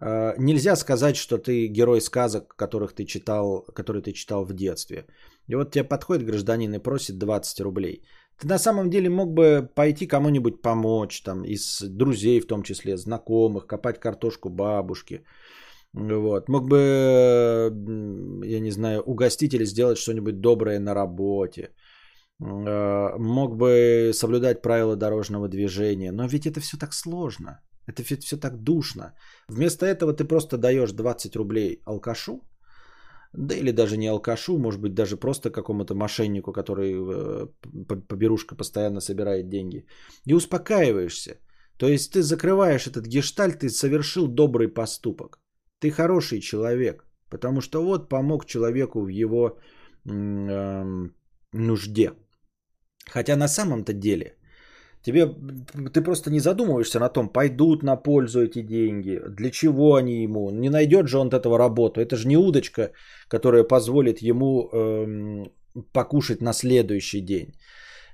а, нельзя сказать, что ты герой сказок, которых ты читал, которые ты читал в детстве. И вот тебе подходит гражданин и просит 20 рублей. Ты на самом деле мог бы пойти кому-нибудь помочь, там, из друзей в том числе, знакомых, копать картошку бабушке. Вот. Мог бы, я не знаю, угостить или сделать что-нибудь доброе на работе. Э, мог бы соблюдать правила дорожного движения. Но ведь это все так сложно. Это все так душно. Вместо этого ты просто даешь 20 рублей алкашу, да или даже не алкашу, может быть даже просто какому-то мошеннику, который э, поберушка постоянно собирает деньги. И успокаиваешься. То есть ты закрываешь этот гештальт, ты совершил добрый поступок. Ты хороший человек, потому что вот помог человеку в его э, нужде. Хотя на самом-то деле Тебе, ты просто не задумываешься на том, пойдут на пользу эти деньги, для чего они ему, не найдет же он от этого работу. Это же не удочка, которая позволит ему эм, покушать на следующий день.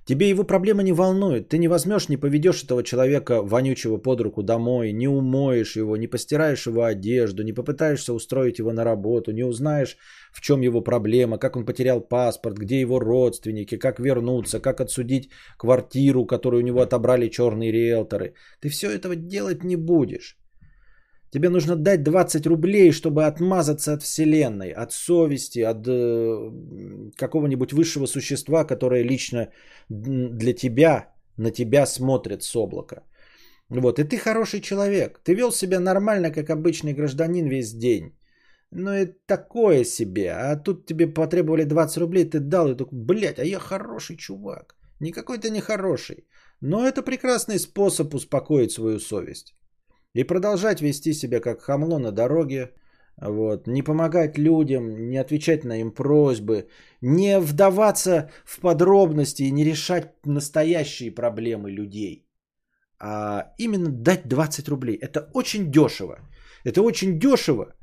Тебе его проблема не волнует. Ты не возьмешь, не поведешь этого человека вонючего под руку домой, не умоешь его, не постираешь его одежду, не попытаешься устроить его на работу, не узнаешь, в чем его проблема, как он потерял паспорт, где его родственники, как вернуться, как отсудить квартиру, которую у него отобрали черные риэлторы. Ты все этого делать не будешь. Тебе нужно дать 20 рублей, чтобы отмазаться от Вселенной, от совести, от э, какого-нибудь высшего существа, которое лично для тебя, на тебя смотрит с облака. Вот, и ты хороший человек. Ты вел себя нормально, как обычный гражданин весь день. Ну и такое себе. А тут тебе потребовали 20 рублей, ты дал, и такой, блядь, а я хороший чувак. Никакой ты не хороший. Но это прекрасный способ успокоить свою совесть. И продолжать вести себя как хамло на дороге, вот, не помогать людям, не отвечать на им просьбы, не вдаваться в подробности и не решать настоящие проблемы людей, а именно дать 20 рублей. Это очень дешево. Это очень дешево,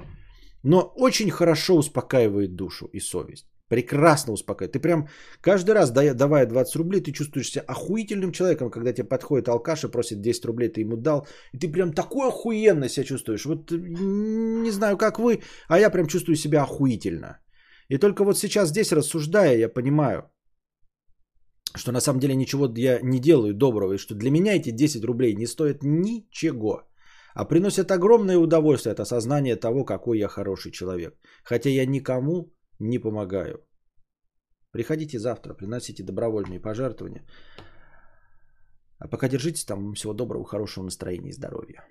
но очень хорошо успокаивает душу и совесть. Прекрасно успокаивает. Ты прям каждый раз, давая 20 рублей, ты чувствуешь себя охуительным человеком, когда тебе подходит алкаш и просит 10 рублей, ты ему дал, и ты прям такой охуенно себя чувствуешь. Вот не знаю, как вы, а я прям чувствую себя охуительно. И только вот сейчас здесь рассуждая, я понимаю, что на самом деле ничего я не делаю доброго, и что для меня эти 10 рублей не стоят ничего, а приносят огромное удовольствие от осознания того, какой я хороший человек. Хотя я никому не помогаю. Приходите завтра, приносите добровольные пожертвования. А пока держитесь там. Всего доброго, хорошего настроения и здоровья.